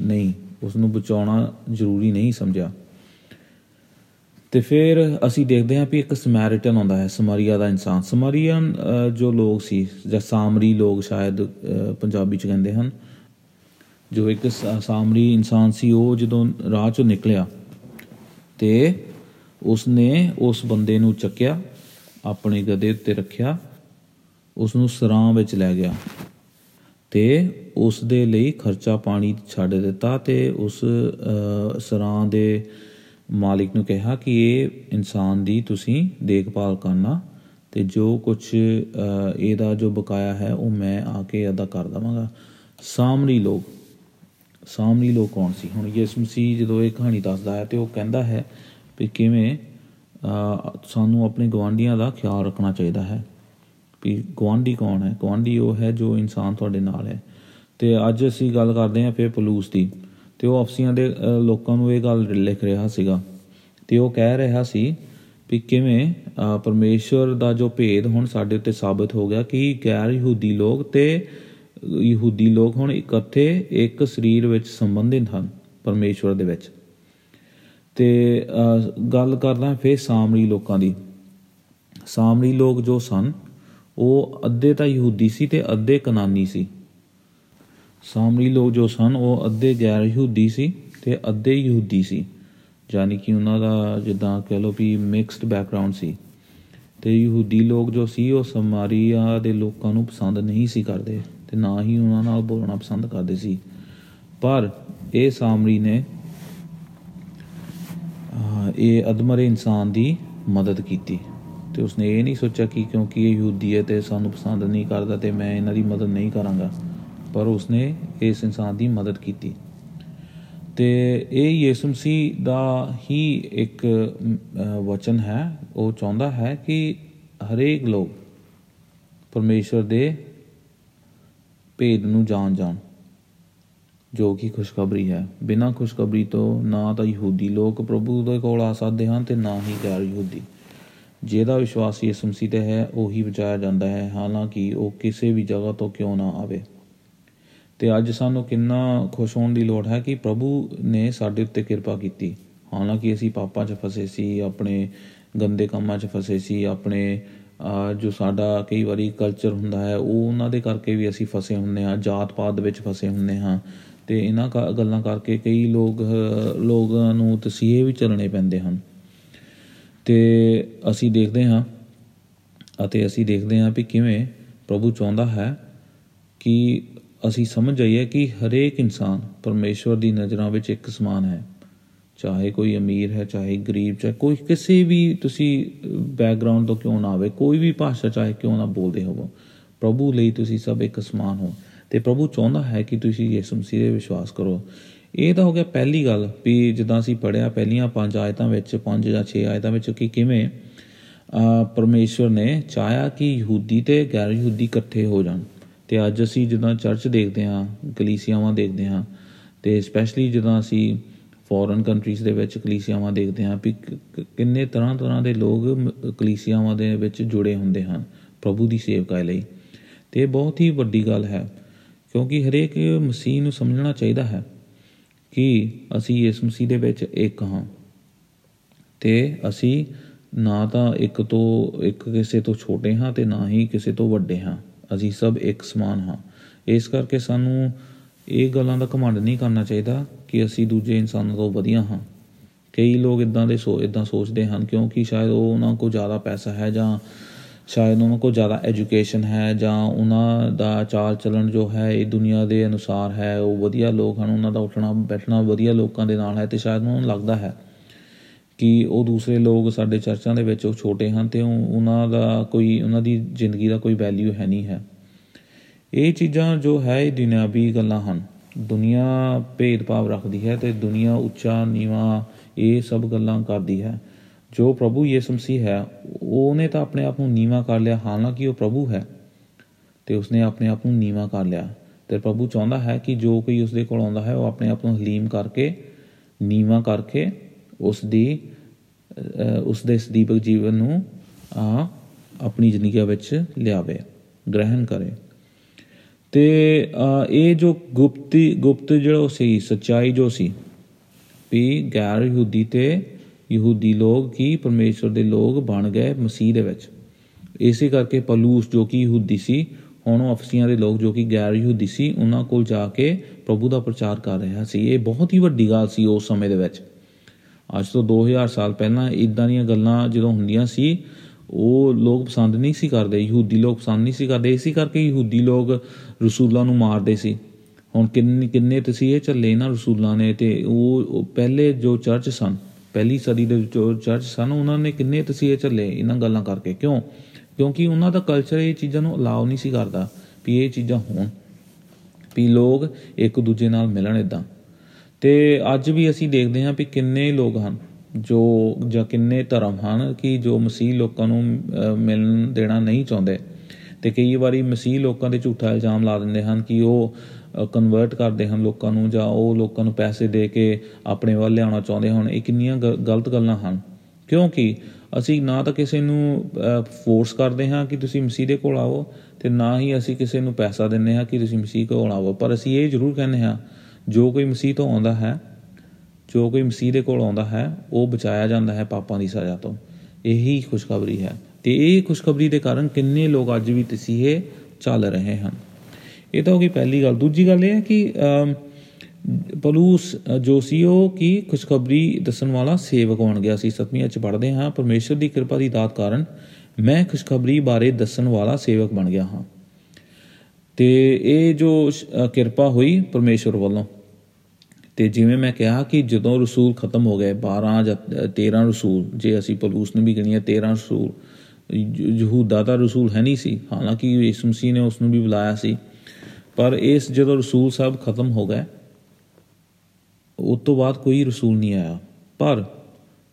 ਨਹੀਂ। ਉਸ ਨੂੰ ਬਚਾਉਣਾ ਜ਼ਰੂਰੀ ਨਹੀਂ ਸਮਝਿਆ। ਤੇ ਫਿਰ ਅਸੀਂ ਦੇਖਦੇ ਹਾਂ ਵੀ ਇੱਕ ਸਮੈਰਿਟਨ ਆਉਂਦਾ ਹੈ ਸਮਾਰੀਆ ਦਾ ਇਨਸਾਨ। ਸਮਾਰੀਅਨ ਅ, ਜੋ ਲੋਕ ਸੀ ਜਾਂ ਸਾਮਰੀ ਲੋਕ ਸ਼ਾਇਦ ਅ, ਪੰਜਾਬੀ ਚ ਕਹਿੰਦੇ ਹਨ ਜੋ ਇੱਕ ਸਾ- ਸਾਮਰੀ ਇਨਸਾਨ ਸੀ ਉਹ ਜਦੋਂ ਰਾਹ ਚੋਂ ਨਿਕਲਿਆ ਤੇ ਉਸਨੇ ਉਸ ਬੰਦੇ ਨੂੰ ਚੱਕਿਆ ਆਪਣੇ ਗਧੇ ਉੱਤੇ ਰੱਖਿਆ ਉਸ ਨੂੰ ਸਰਾਂ ਵਿੱਚ ਲੈ ਗਿਆ ਤੇ ਉਸ ਦੇ ਲਈ ਖਰਚਾ ਪਾਣੀ ਛੱਡ ਦਿੱਤਾ ਤੇ ਉਸ ਅ, ਸਰਾਂ ਦੇ ਮਾਲਿਕ ਨੂੰ ਕਿਹਾ ਕਿ ਇਹ ਇਨਸਾਨ ਦੀ ਤੁਸੀਂ ਦੇਖਭਾਲ ਕਰਨਾ ਤੇ ਜੋ ਕੁਝ ਇਹਦਾ ਜੋ ਬਕਾਇਆ ਹੈ ਉਹ ਮੈਂ ਆ ਕੇ ਅਦਾ ਕਰ ਦਵਾਂਗਾ। ਸਾਮਰੀ ਲੋਕ ਸਾਮਰੀ ਲੋਕ ਕੌਣ ਸੀ? ਹੁਣ ਯਿਸੂ ਮਸੀਹ ਜਦੋਂ ਇਹ ਕਹਾਣੀ ਦੱਸਦਾ ਹੈ ਤੇ ਉਹ ਕਹਿੰਦਾ ਹੈ ਵੀ ਕਿਵੇਂ ਅ, ਸਾਨੂੰ ਆਪਣੇ ਗਵਾਂਢੀਆਂ ਦਾ ਖਿਆਲ ਰੱਖਣਾ ਚਾਹੀਦਾ ਹੈ ਵੀ ਗਵਾਂਢੀ ਕੌਣ ਹੈ? ਗਵਾਂਢੀ ਉਹ ਹੈ ਜੋ ਇਨਸਾਨ ਤੁਹਾਡੇ ਨਾਲ ਹੈ। ਤੇ ਅੱਜ ਅਸੀਂ ਗੱਲ ਕਰਦੇ ਹਾਂ ਫਿਰ ਪਲੂਸ ਦੀ। ਤੇ ਉਹ ਅਫਸੀਆਂ ਦੇ ਅ, ਲੋਕਾਂ ਨੂੰ ਇਹ ਗੱਲ ਲਿਖ ਰਿਹਾ ਸੀਗਾ। ਤੇ ਉਹ ਕਹਿ ਰਿਹਾ ਸੀ ਵੀ ਕਿਵੇਂ ਅ, ਪਰਮੇਸ਼ਵਰ ਦਾ ਜੋ ਭੇਦ ਹੁਣ ਸਾਡੇ ਉੱਤੇ ਸਾਬਤ ਹੋ ਗਿਆ ਕਿ ਗੈਰ ਯਹੂਦੀ ਲੋਕ ਤੇ ਯਹੂਦੀ ਲੋਕ ਹੁਣ ਇਕੱਠੇ ਇੱਕ ਸਰੀਰ ਵਿੱਚ ਸੰਬੰਧਿਤ ਹਨ ਪਰਮੇਸ਼ਵਰ ਦੇ ਵਿੱਚ। ਤੇ ਅ, ਗੱਲ ਕਰਦਾ ਫਿਰ ਸਾਮਰੀ ਲੋਕਾਂ ਦੀ। ਸਾਮਰੀ ਲੋਕ ਜੋ ਸਨ ਉਹ ਅੱਧੇ ਤਾਂ ਯਹੂਦੀ ਸੀ ਤੇ ਅੱਧੇ ਕਨਾਨੀ ਸੀ। ਸਾਮਰੀ ਲੋਕ ਜੋ ਸਨ ਉਹ ਅੱਧੇ ਗੈਰ ਯਹੂਦੀ ਸੀ ਤੇ ਅੱਧੇ ਯਹੂਦੀ ਸੀ। ਯਾਨੀ ਕਿ ਉਹਨਾਂ ਦਾ ਜਿੱਦਾਂ ਕਹ ਲਓ ਵੀ ਮਿਕਸਡ ਬੈਕਗ੍ਰਾਉਂਡ ਸੀ। ਤੇ ਯਹੂਦੀ ਲੋਕ ਜੋ ਸੀ ਉਹ ਸਮਾਰੀਆ ਦੇ ਲੋਕਾਂ ਨੂੰ ਪਸੰਦ ਨਹੀਂ ਸੀ ਕਰਦੇ ਤੇ ਨਾ ਹੀ ਉਹਨਾਂ ਨਾਲ ਬੋਲਣਾ ਪਸੰਦ ਕਰਦੇ ਸੀ। ਪਰ ਇਹ ਸਾਮਰੀ ਨੇ ਅਹ, ਇਹ ਅਧਮਰੇ ਇਨਸਾਨ ਦੀ ਮਦਦ ਕੀਤੀ। ਤੇ ਉਸਨੇ ਇਹ ਨਹੀਂ ਸੋਚਿਆ ਕਿ ਕਿਉਂਕਿ ਇਹ ਯਹੂਦੀ ਹੈ ਤੇ ਸਾਨੂੰ ਪਸੰਦ ਨਹੀਂ ਕਰਦਾ ਤੇ ਮੈਂ ਇਹਨਾਂ ਦੀ ਮਦਦ ਨਹੀਂ ਕਰਾਂਗਾ। ਪਰ ਉਸਨੇ ਇਸ ਇਨਸਾਨ ਦੀ ਮਦਦ ਕੀਤੀ। ਤੇ ਇਹ ਯਿਸੂ ਮਸੀਹ ਦਾ ਹੀ ਇੱਕ ਅਮ, ਅਹ, ਵਚਨ ਹੈ। ਉਹ ਚਾਹੁੰਦਾ ਹੈ ਕਿ ਹਰੇਕ ਲੋਕ ਪਰਮੇਸ਼ਰ ਦੇ ਭੇਦ ਨੂੰ ਜਾਣ ਜਾਣ ਜੋ ਕਿ ਖੁਸ਼ਖਬਰੀ ਹੈ। ਬਿਨਾਂ ਖੁਸ਼ਖਬਰੀ ਤੋਂ ਨਾ ਤਾਂ ਯਹੂਦੀ ਲੋਕ ਪ੍ਰਭੂ ਦੇ ਕੋਲ ਆ ਸਕਦੇ ਹਨ ਤੇ ਨਾ ਹੀ ਗੈਰ ਯਹੂਦੀ। ਜਿਹਦਾ ਵਿਸ਼ਵਾਸ ਯਿਸੂ ਮਸੀਹ ਤੇ ਹੈ ਉਹੀ ਬਚਾਇਆ ਜਾਂਦਾ ਹੈ। ਹਾਲਾਂਕਿ ਉਹ ਕਿਸੇ ਵੀ ਜਗ੍ਹਾ ਤੋਂ ਕਿਉਂ ਨਾ ਆਵੇ। ਤੇ ਅੱਜ ਸਾਨੂੰ ਕਿੰਨਾ ਖੁਸ਼ ਹੋਣ ਦੀ ਲੋੜ ਹੈ ਕਿ ਪ੍ਰਭੂ ਨੇ ਸਾਡੇ ਉੱਤੇ ਕਿਰਪਾ ਕੀਤੀ। ਹਾਲਾਂਕਿ ਅਸੀਂ ਪਾਪਾਂ 'ਚ ਫਸੇ ਸੀ ਆਪਣੇ ਗੰਦੇ ਕੰਮਾਂ 'ਚ ਫਸੇ ਸੀ ਆਪਣੇ ਅਹ, ਜੋ ਸਾਡਾ ਕਈ ਵਾਰੀ ਕਲਚਰ ਹੁੰਦਾ ਹੈ ਉਹ ਉਹਨਾਂ ਦੇ ਕਰਕੇ ਵੀ ਅਸੀਂ ਫਸੇ ਹੁੰਦੇ ਹਾਂ ਜਾਤ ਪਾਤ ਦੇ ਵਿੱਚ ਫਸੇ ਹੁੰਦੇ ਹਾਂ। ਤੇ ਇਹਨਾਂ ਕਾ- ਗੱਲਾਂ ਕਰਕੇ ਕਈ ਲੋਕ ਅਹ, ਲੋਕਾਂ ਨੂੰ ਤਸੀਹੇ ਵੀ ਚੱਲਣੇ ਪੈਂਦੇ ਹਨ। ਤੇ ਅਸੀਂ ਦੇਖਦੇ ਹਾਂ ਅਤੇ ਅਸੀਂ ਦੇਖਦੇ ਹਾਂ ਵੀ ਕਿਵੇਂ ਪ੍ਰਭੂ ਚਾਹੁੰਦਾ ਹੈ ਕਿ ਅਸੀਂ ਸਮਝ ਜਾਈਏ ਕਿ ਹਰੇਕ ਇਨਸਾਨ ਪਰਮੇਸ਼ਵਰ ਦੀ ਨਜ਼ਰਾਂ ਵਿੱਚ ਇੱਕ ਸਮਾਨ ਹੈ। ਚਾਹੇ ਕੋਈ ਅਮੀਰ ਹੈ ਚਾਹੇ ਗਰੀਬ ਚਾਹੇ ਕੋਈ ਕਿਸੇ ਵੀ ਤੁਸੀਂ ਬੈਕਗ੍ਰਾਉਂਡ ਤੋਂ ਕਿਉਂ ਨਾ ਆਵੇ ਕੋਈ ਵੀ ਭਾਸ਼ਾ ਚਾਹੇ ਕਿਉਂ ਨਾ ਬੋਲਦੇ ਹੋਵੋ ਪ੍ਰਭੂ ਲਈ ਤੁਸੀਂ ਸਭ ਇੱਕ ਸਮਾਨ ਹੋ। ਤੇ ਪ੍ਰਭੂ ਚਾਹੁੰਦਾ ਹੈ ਕਿ ਤੁਸੀਂ ਯਿਸੂ ਮਸੀਹ ਦੇ ਵਿਸ਼ਵਾਸ ਕਰੋ। ਇਹ ਤਾਂ ਹੋ ਗਿਆ ਪਹਿਲੀ ਗੱਲ ਵੀ ਜਿੱਦਾਂ ਅਸੀਂ ਪੜਿਆ ਪਹਿਲੀਆਂ ਪੰਜ ਆਇਤਾਂ ਵਿੱਚ ਪੰਜ ਜਾਂ 6 ਆਇਤਾਂ ਵਿੱਚ ਕਿ ਕਿਵੇਂ ਅਹ, ਪਰਮੇਸ਼ਵਰ ਨੇ ਚਾਹਿਆ ਕਿ ਯਹੂਦੀ ਤੇ ਗੈਰ ਯਹੂਦੀ ਇਕੱਠੇ ਹੋ ਜਾਣ। ਤੇ ਅੱਜ ਅਸੀਂ ਜਿੱਦਾਂ ਚਰਚ ਦੇਖਦੇ ਹਾਂ, ਕਲੀਸਿਆਵਾਂ ਦੇਖਦੇ ਹਾਂ ਤੇ ਸਪੈਸ਼ਲੀ ਜਦੋਂ ਅਸੀਂ ਫੋਰਨ ਕੰਟਰੀਜ਼ ਦੇ ਵਿੱਚ ਕਲੀਸਿਆਵਾਂ ਦੇਖਦੇ ਹਾਂ ਵੀ ਕਿੰਨੇ ਤਰ੍ਹਾਂ ਤਰ੍ਹਾਂ ਦੇ ਲੋਕ ਕਲੀਸਿਆਵਾਂ ਦੇ ਵਿੱਚ ਜੁੜੇ ਹੁੰਦੇ ਹਨ ਪ੍ਰਭੂ ਦੀ ਸੇਵਕਾਈ ਲਈ। ਤੇ ਇਹ ਬਹੁਤ ਹੀ ਵੱਡੀ ਗੱਲ ਹੈ, ਕਿਉਂਕਿ ਹਰੇਕ ਮਸੀਹ ਨੂੰ ਸਮਝਣਾ ਚਾਹੀਦਾ ਹੈ ਕਿ ਅਸੀਂ ਇਸ ਮਸੀਹ ਦੇ ਵਿੱਚ ਇੱਕ ਹਾਂ ਤੇ ਅਸੀਂ ਨਾ ਤਾਂ ਇੱਕ ਤੋਂ ਇੱਕ ਕਿਸੇ ਤੋਂ ਛੋਟੇ ਹਾਂ ਤੇ ਨਾ ਹੀ ਕਿਸੇ ਤੋਂ ਵੱਡੇ ਹਾਂ। ਅਸੀਂ ਸਭ ਇੱਕ ਸਮਾਨ ਹਾਂ। ਇਸ ਕਰਕੇ ਸਾਨੂੰ ਇਹ ਗੱਲਾਂ ਦਾ ਘਮੰਡ ਨਹੀਂ ਕਰਨਾ ਚਾਹੀਦਾ ਕਿ ਅਸੀਂ ਦੂਜੇ ਇਨਸਾਨਾਂ ਤੋਂ ਵਧੀਆ ਹਾਂ। ਕਈ ਲੋਕ ਇਦਾਂ ਦੇ ਸੋ ਇਦਾਂ ਸੋਚਦੇ ਹਨ, ਕਿਉਂਕਿ ਸ਼ਾਇਦ ਉਹ ਉਹਨਾਂ ਕੋਲ ਜ਼ਿਆਦਾ ਪੈਸਾ ਹੈ ਜਾਂ ਸ਼ਾਇਦ ਉਹਨਾਂ ਕੋਲ ਜ਼ਿਆਦਾ ਐਜੂਕੇਸ਼ਨ ਹੈ ਜਾਂ ਉਹਨਾਂ ਦਾ ਚਾਲ ਚੱਲਣ ਜੋ ਹੈ, ਇਹ ਦੁਨੀਆ ਦੇ ਅਨੁਸਾਰ ਹੈ, ਉਹ ਵਧੀਆ ਲੋਕ ਹਨ, ਉਹਨਾਂ ਦਾ ਉੱਠਣਾ, ਬੈਠਣਾ ਵਧੀਆ ਲੋਕਾਂ ਦੇ ਨਾਲ ਹੈ ਤੇ ਸ਼ਾਇਦ ਉਹਨਾਂ ਨੂੰ ਲੱਗਦਾ ਹੈ। ਕਿ ਉਹ ਦੂਸਰੇ ਲੋਕ ਸਾਡੇ ਚਰਚਾਂ ਦੇ ਵਿੱਚ ਉਹ ਛੋਟੇ ਹਨ ਤੇ ਉਹਨਾਂ ਦਾ ਕੋਈ, ਉਹਨਾਂ ਦੀ ਜ਼ਿੰਦਗੀ ਦਾ ਕੋਈ ਵੈਲਿਊ ਹੈ ਨਹੀਂ ਹੈ। ਇਹ ਚੀਜ਼ਾਂ ਜੋ ਹੈ, ਇਹ ਦੁਨਿਆਵੀ ਗੱਲਾਂ ਹਨ। ਦੁਨੀਆ ਭੇਦਭਾਵ ਰੱਖਦੀ ਹੈ ਤੇ ਦੁਨੀਆ ਉੱਚਾ, ਨੀਵਾ, ਇਹ ਸਭ ਗੱਲਾਂ ਕਰਦੀ ਹੈ। ਜੋ ਪ੍ਰਭੂ ਯਿਸੂ ਮਸੀਹ ਹੈ, ਉਹਨੇ ਤਾਂ ਆਪਣੇ ਆਪ ਨੂੰ ਨੀਵਾ ਕਰ ਲਿਆ, ਹਾਲਾਂਕਿ ਉਹ ਪ੍ਰਭੂ ਹੈ। ਤੇ ਉਸਨੇ ਆਪਣੇ ਆਪ ਨੂੰ ਨੀਵਾ ਕਰ ਲਿਆ। ਤੇ ਪ੍ਰਭੂ ਚਾਹੁੰਦਾ ਹੈ ਕਿ ਜੋ ਕੋਈ ਉਸਦੇ ਕੋਲ ਆਉਂਦਾ ਹੈ, ਉਹ ਆਪਣੇ ਆਪ ਨੂੰ ਹਲੀਮ ਕਰਕੇ, ਨੀਵਾ ਕਰਕੇ ਉਸ ਦੀ ਉਸ ਦੇ ਸਦੀਪਕ ਜੀਵਨ ਨੂੰ ਆ ਆਪਣੀ ਜ਼ਿੰਦਗੀ ਵਿੱਚ ਲਿਆਵੇ, ਗ੍ਰਹਿਣ ਕਰੇ। ਤੇ ਇਹ ਜੋ ਗੁਪਤੀ, ਗੁਪਤ ਜਿਹੜਾ ਸੀ, ਸਚਾਈ ਜੋ ਸੀ, ਵੀ ਗੈਰ ਯਹੂਦੀ ਤੇ ਯਹੂਦੀ ਲੋਕ ਕੀ ਪਰਮੇਸ਼ਵਰ ਦੇ ਲੋਕ ਬਣ ਗਏ ਮਸੀਹ ਦੇ ਵਿੱਚ। ਇਸੇ ਕਰਕੇ ਪਲੂਸ ਜੋ ਕਿ ਯਹੂਦੀ ਸੀ, ਹੁਣ ਉਹ ਅਫਸੀਆਂ ਦੇ ਲੋਕ ਜੋ ਕਿ ਗੈਰ ਯਹੂਦੀ ਸੀ, ਉਹਨਾਂ ਕੋਲ ਜਾ ਕੇ ਪ੍ਰਭੂ ਦਾ ਪ੍ਰਚਾਰ ਕਰ ਰਿਹਾ ਸੀ। ਇਹ ਬਹੁਤ ਹੀ ਵੱਡੀ ਗੱਲ ਸੀ ਉਸ ਸਮੇਂ ਦੇ ਵਿੱਚ। ਅੱਜ ਤੋਂ 2000 ਸਾਲ ਪਹਿਲਾਂ ਇਦਾਂ ਦੀਆਂ ਗੱਲਾਂ ਜਦੋਂ ਹੁੰਦੀਆਂ ਸੀ, ਉਹ ਲੋਕ ਪਸੰਦ ਨਹੀਂ ਸੀ ਕਰਦੇ, ਯਹੂਦੀ ਲੋਕ ਪਸੰਦ ਨਹੀਂ ਸੀ ਕਰਦੇ, ਇਸੇ ਕਰਕੇ ਯਹੂਦੀ ਲੋਕ ਰਸੂਲਾਂ ਨੂੰ ਮਾਰਦੇ ਸੀ। ਹੁਣ ਕਿੰਨੇ ਕਿੰਨੇ ਤਸੀਹੇ ਚੱਲੇ ਨਾ ਰਸੂਲਾਂ ਨੇ ਤੇ ਉਹ ਪਹਿਲੇ ਜੋ ਚਰਚ ਸਨ, ਪਹਿਲੀ ਸਦੀ ਦੇ ਵਿੱਚ ਚਰਚ ਸਨ, ਉਹਨਾਂ ਨੇ ਕਿੰਨੇ ਤਸੀਹੇ ਚੱਲੇ ਇਹਨਾਂ ਗੱਲਾਂ ਕਰਕੇ? ਕਿਉਂ? ਕਿਉਂਕਿ ਉਹਨਾਂ ਦਾ ਕਲਚਰ ਇਹ ਚੀਜ਼ਾਂ ਨੂੰ ਅਲਾਉ ਨਹੀਂ ਸੀ ਕਰਦਾ ਵੀ ਇਹ ਚੀਜ਼ਾਂ ਹੋਣ, ਵੀ ਲੋਕ ਇੱਕ ਦੂਜੇ ਨਾਲ ਮਿਲਣ ਇਦਾਂ ਤੇ ਅੱਜ ਵੀ ਅਸੀਂ ਦੇਖਦੇ ਹਾਂ ਵੀ ਕਿੰਨੇ ਲੋਕ ਹਨ ਜੋ ਜਾਂ ਕਿੰਨੇ ਧਰਮ ਹਨ ਕਿ ਜੋ ਮਸੀਹ ਲੋਕਾਂ ਨੂੰ ਮਿਲਣ ਦੇਣਾ ਨਹੀਂ ਚਾਹੁੰਦੇ। ਤੇ ਕਈ ਵਾਰੀ ਮਸੀਹ ਲੋਕਾਂ ਦੇ ਝੂਠਾ ਇਲਜ਼ਾਮ ਲਾ ਦਿੰਦੇ ਹਨ ਕਿ ਉਹ ਕਨਵਰਟ ਕਰਦੇ ਹਨ ਲੋਕਾਂ ਨੂੰ ਜਾਂ ਉਹ ਲੋਕਾਂ ਨੂੰ ਪੈਸੇ ਦੇ ਕੇ ਆਪਣੇ ਵੱਲ ਲਿਆਉਣਾ ਚਾਹੁੰਦੇ ਹਨ। ਇਹ ਕਿੰਨੀਆਂ ਗਲਤ ਗੱਲਾਂ ਹਨ। ਕਿਉਂਕਿ ਅਸੀਂ ਨਾ ਤਾਂ ਕਿਸੇ ਨੂੰ ਫੋਰਸ ਕਰਦੇ ਹਾਂ ਕਿ ਤੁਸੀਂ ਮਸੀਹ ਦੇ ਕੋਲ ਆਓ ਤੇ ਨਾ ਹੀ ਅਸੀਂ ਕਿਸੇ ਨੂੰ ਪੈਸਾ ਦਿੰਨੇ ਹਾਂ ਕਿ ਤੁਸੀਂ ਮਸੀਹ ਕੋਲ ਆਓ। ਪਰ ਅਸੀਂ ਇਹ ਜ਼ਰੂਰ ਕਹਿੰਦੇ ਹਾਂ ਜੋ ਕੋਈ ਮਸੀਹ ਤੋਂ ਆਉਂਦਾ ਹੈ, ਜੋ ਕੋਈ ਮਸੀਹ ਦੇ ਕੋਲ ਆਉਂਦਾ ਹੈ, ਉਹ ਬਚਾਇਆ ਜਾਂਦਾ ਹੈ ਪਾਪਾਂ ਦੀ ਸਜ਼ਾ ਤੋਂ। ਇਹੀ ਖੁਸ਼ਖਬਰੀ ਹੈ। ਤੇ ਇਹ ਖੁਸ਼ਖਬਰੀ ਦੇ ਕਾਰਨ ਕਿੰਨੇ ਲੋਕ ਅੱਜ ਵੀ ਤਸੀਹੇ ਚੱਲ ਰਹੇ ਹਨ। ਇਹ ਤਾਂ ਹੋ ਗਈ ਪਹਿਲੀ ਗੱਲ। ਦੂਜੀ ਗੱਲ ਇਹ ਹੈ ਕਿ ਪਲੂਸ ਜੋ ਸੀ ਉਹ ਕੀ ਖੁਸ਼ਖਬਰੀ ਦੱਸਣ ਵਾਲਾ ਸੇਵਕ ਬਣ ਗਿਆ ਸੀ। ਸਤਵੀਂ ਚ ਪੜ੍ਹਦੇ ਹਾਂ। ਪਰਮੇਸ਼ਰ ਦੀ ਕਿਰਪਾ ਦੀ ਦਾਤ ਕਾਰਨ ਮੈਂ ਖੁਸ਼ਖਬਰੀ ਬਾਰੇ ਦੱਸਣ ਵਾਲਾ ਸੇਵਕ ਬਣ ਗਿਆ ਹਾਂ। ਤੇ ਇਹ ਜੋ ਕਿਰਪਾ ਹੋਈ ਪਰਮੇਸ਼ਰ ਵੱਲੋਂ ਤੇ ਜਿਵੇਂ ਮੈਂ ਕਿਹਾ ਕਿ ਜਦੋਂ ਰਸੂਲ ਖਤਮ ਹੋ ਗਏ 12 ਜਾਂ 13 ਰਸੂਲ, ਜੇ ਅਸੀਂ ਪਲੂਸ ਨੂੰ ਵੀ ਗਣੀਏ 13 ਰਸੂਲ ਯਹੂਦਾ ਦਾ ਰਸੂਲ ਹੈ ਨਹੀਂ ਸੀ। ਹਾਲਾਂਕਿ ਯਿਸੂ ਮਸੀਹ ਨੇ ਉਸ ਨੂੰ ਵੀ ਬੁਲਾਇਆ ਸੀ। ਪਰ ਇਸ ਜਦੋਂ ਰਸੂਲ ਸਾਹਿਬ ਖਤਮ ਹੋ ਗਏ, ਉਸ ਤੋਂ ਬਾਅਦ ਕੋਈ ਰਸੂਲ ਨਹੀਂ ਆਇਆ। ਪਰ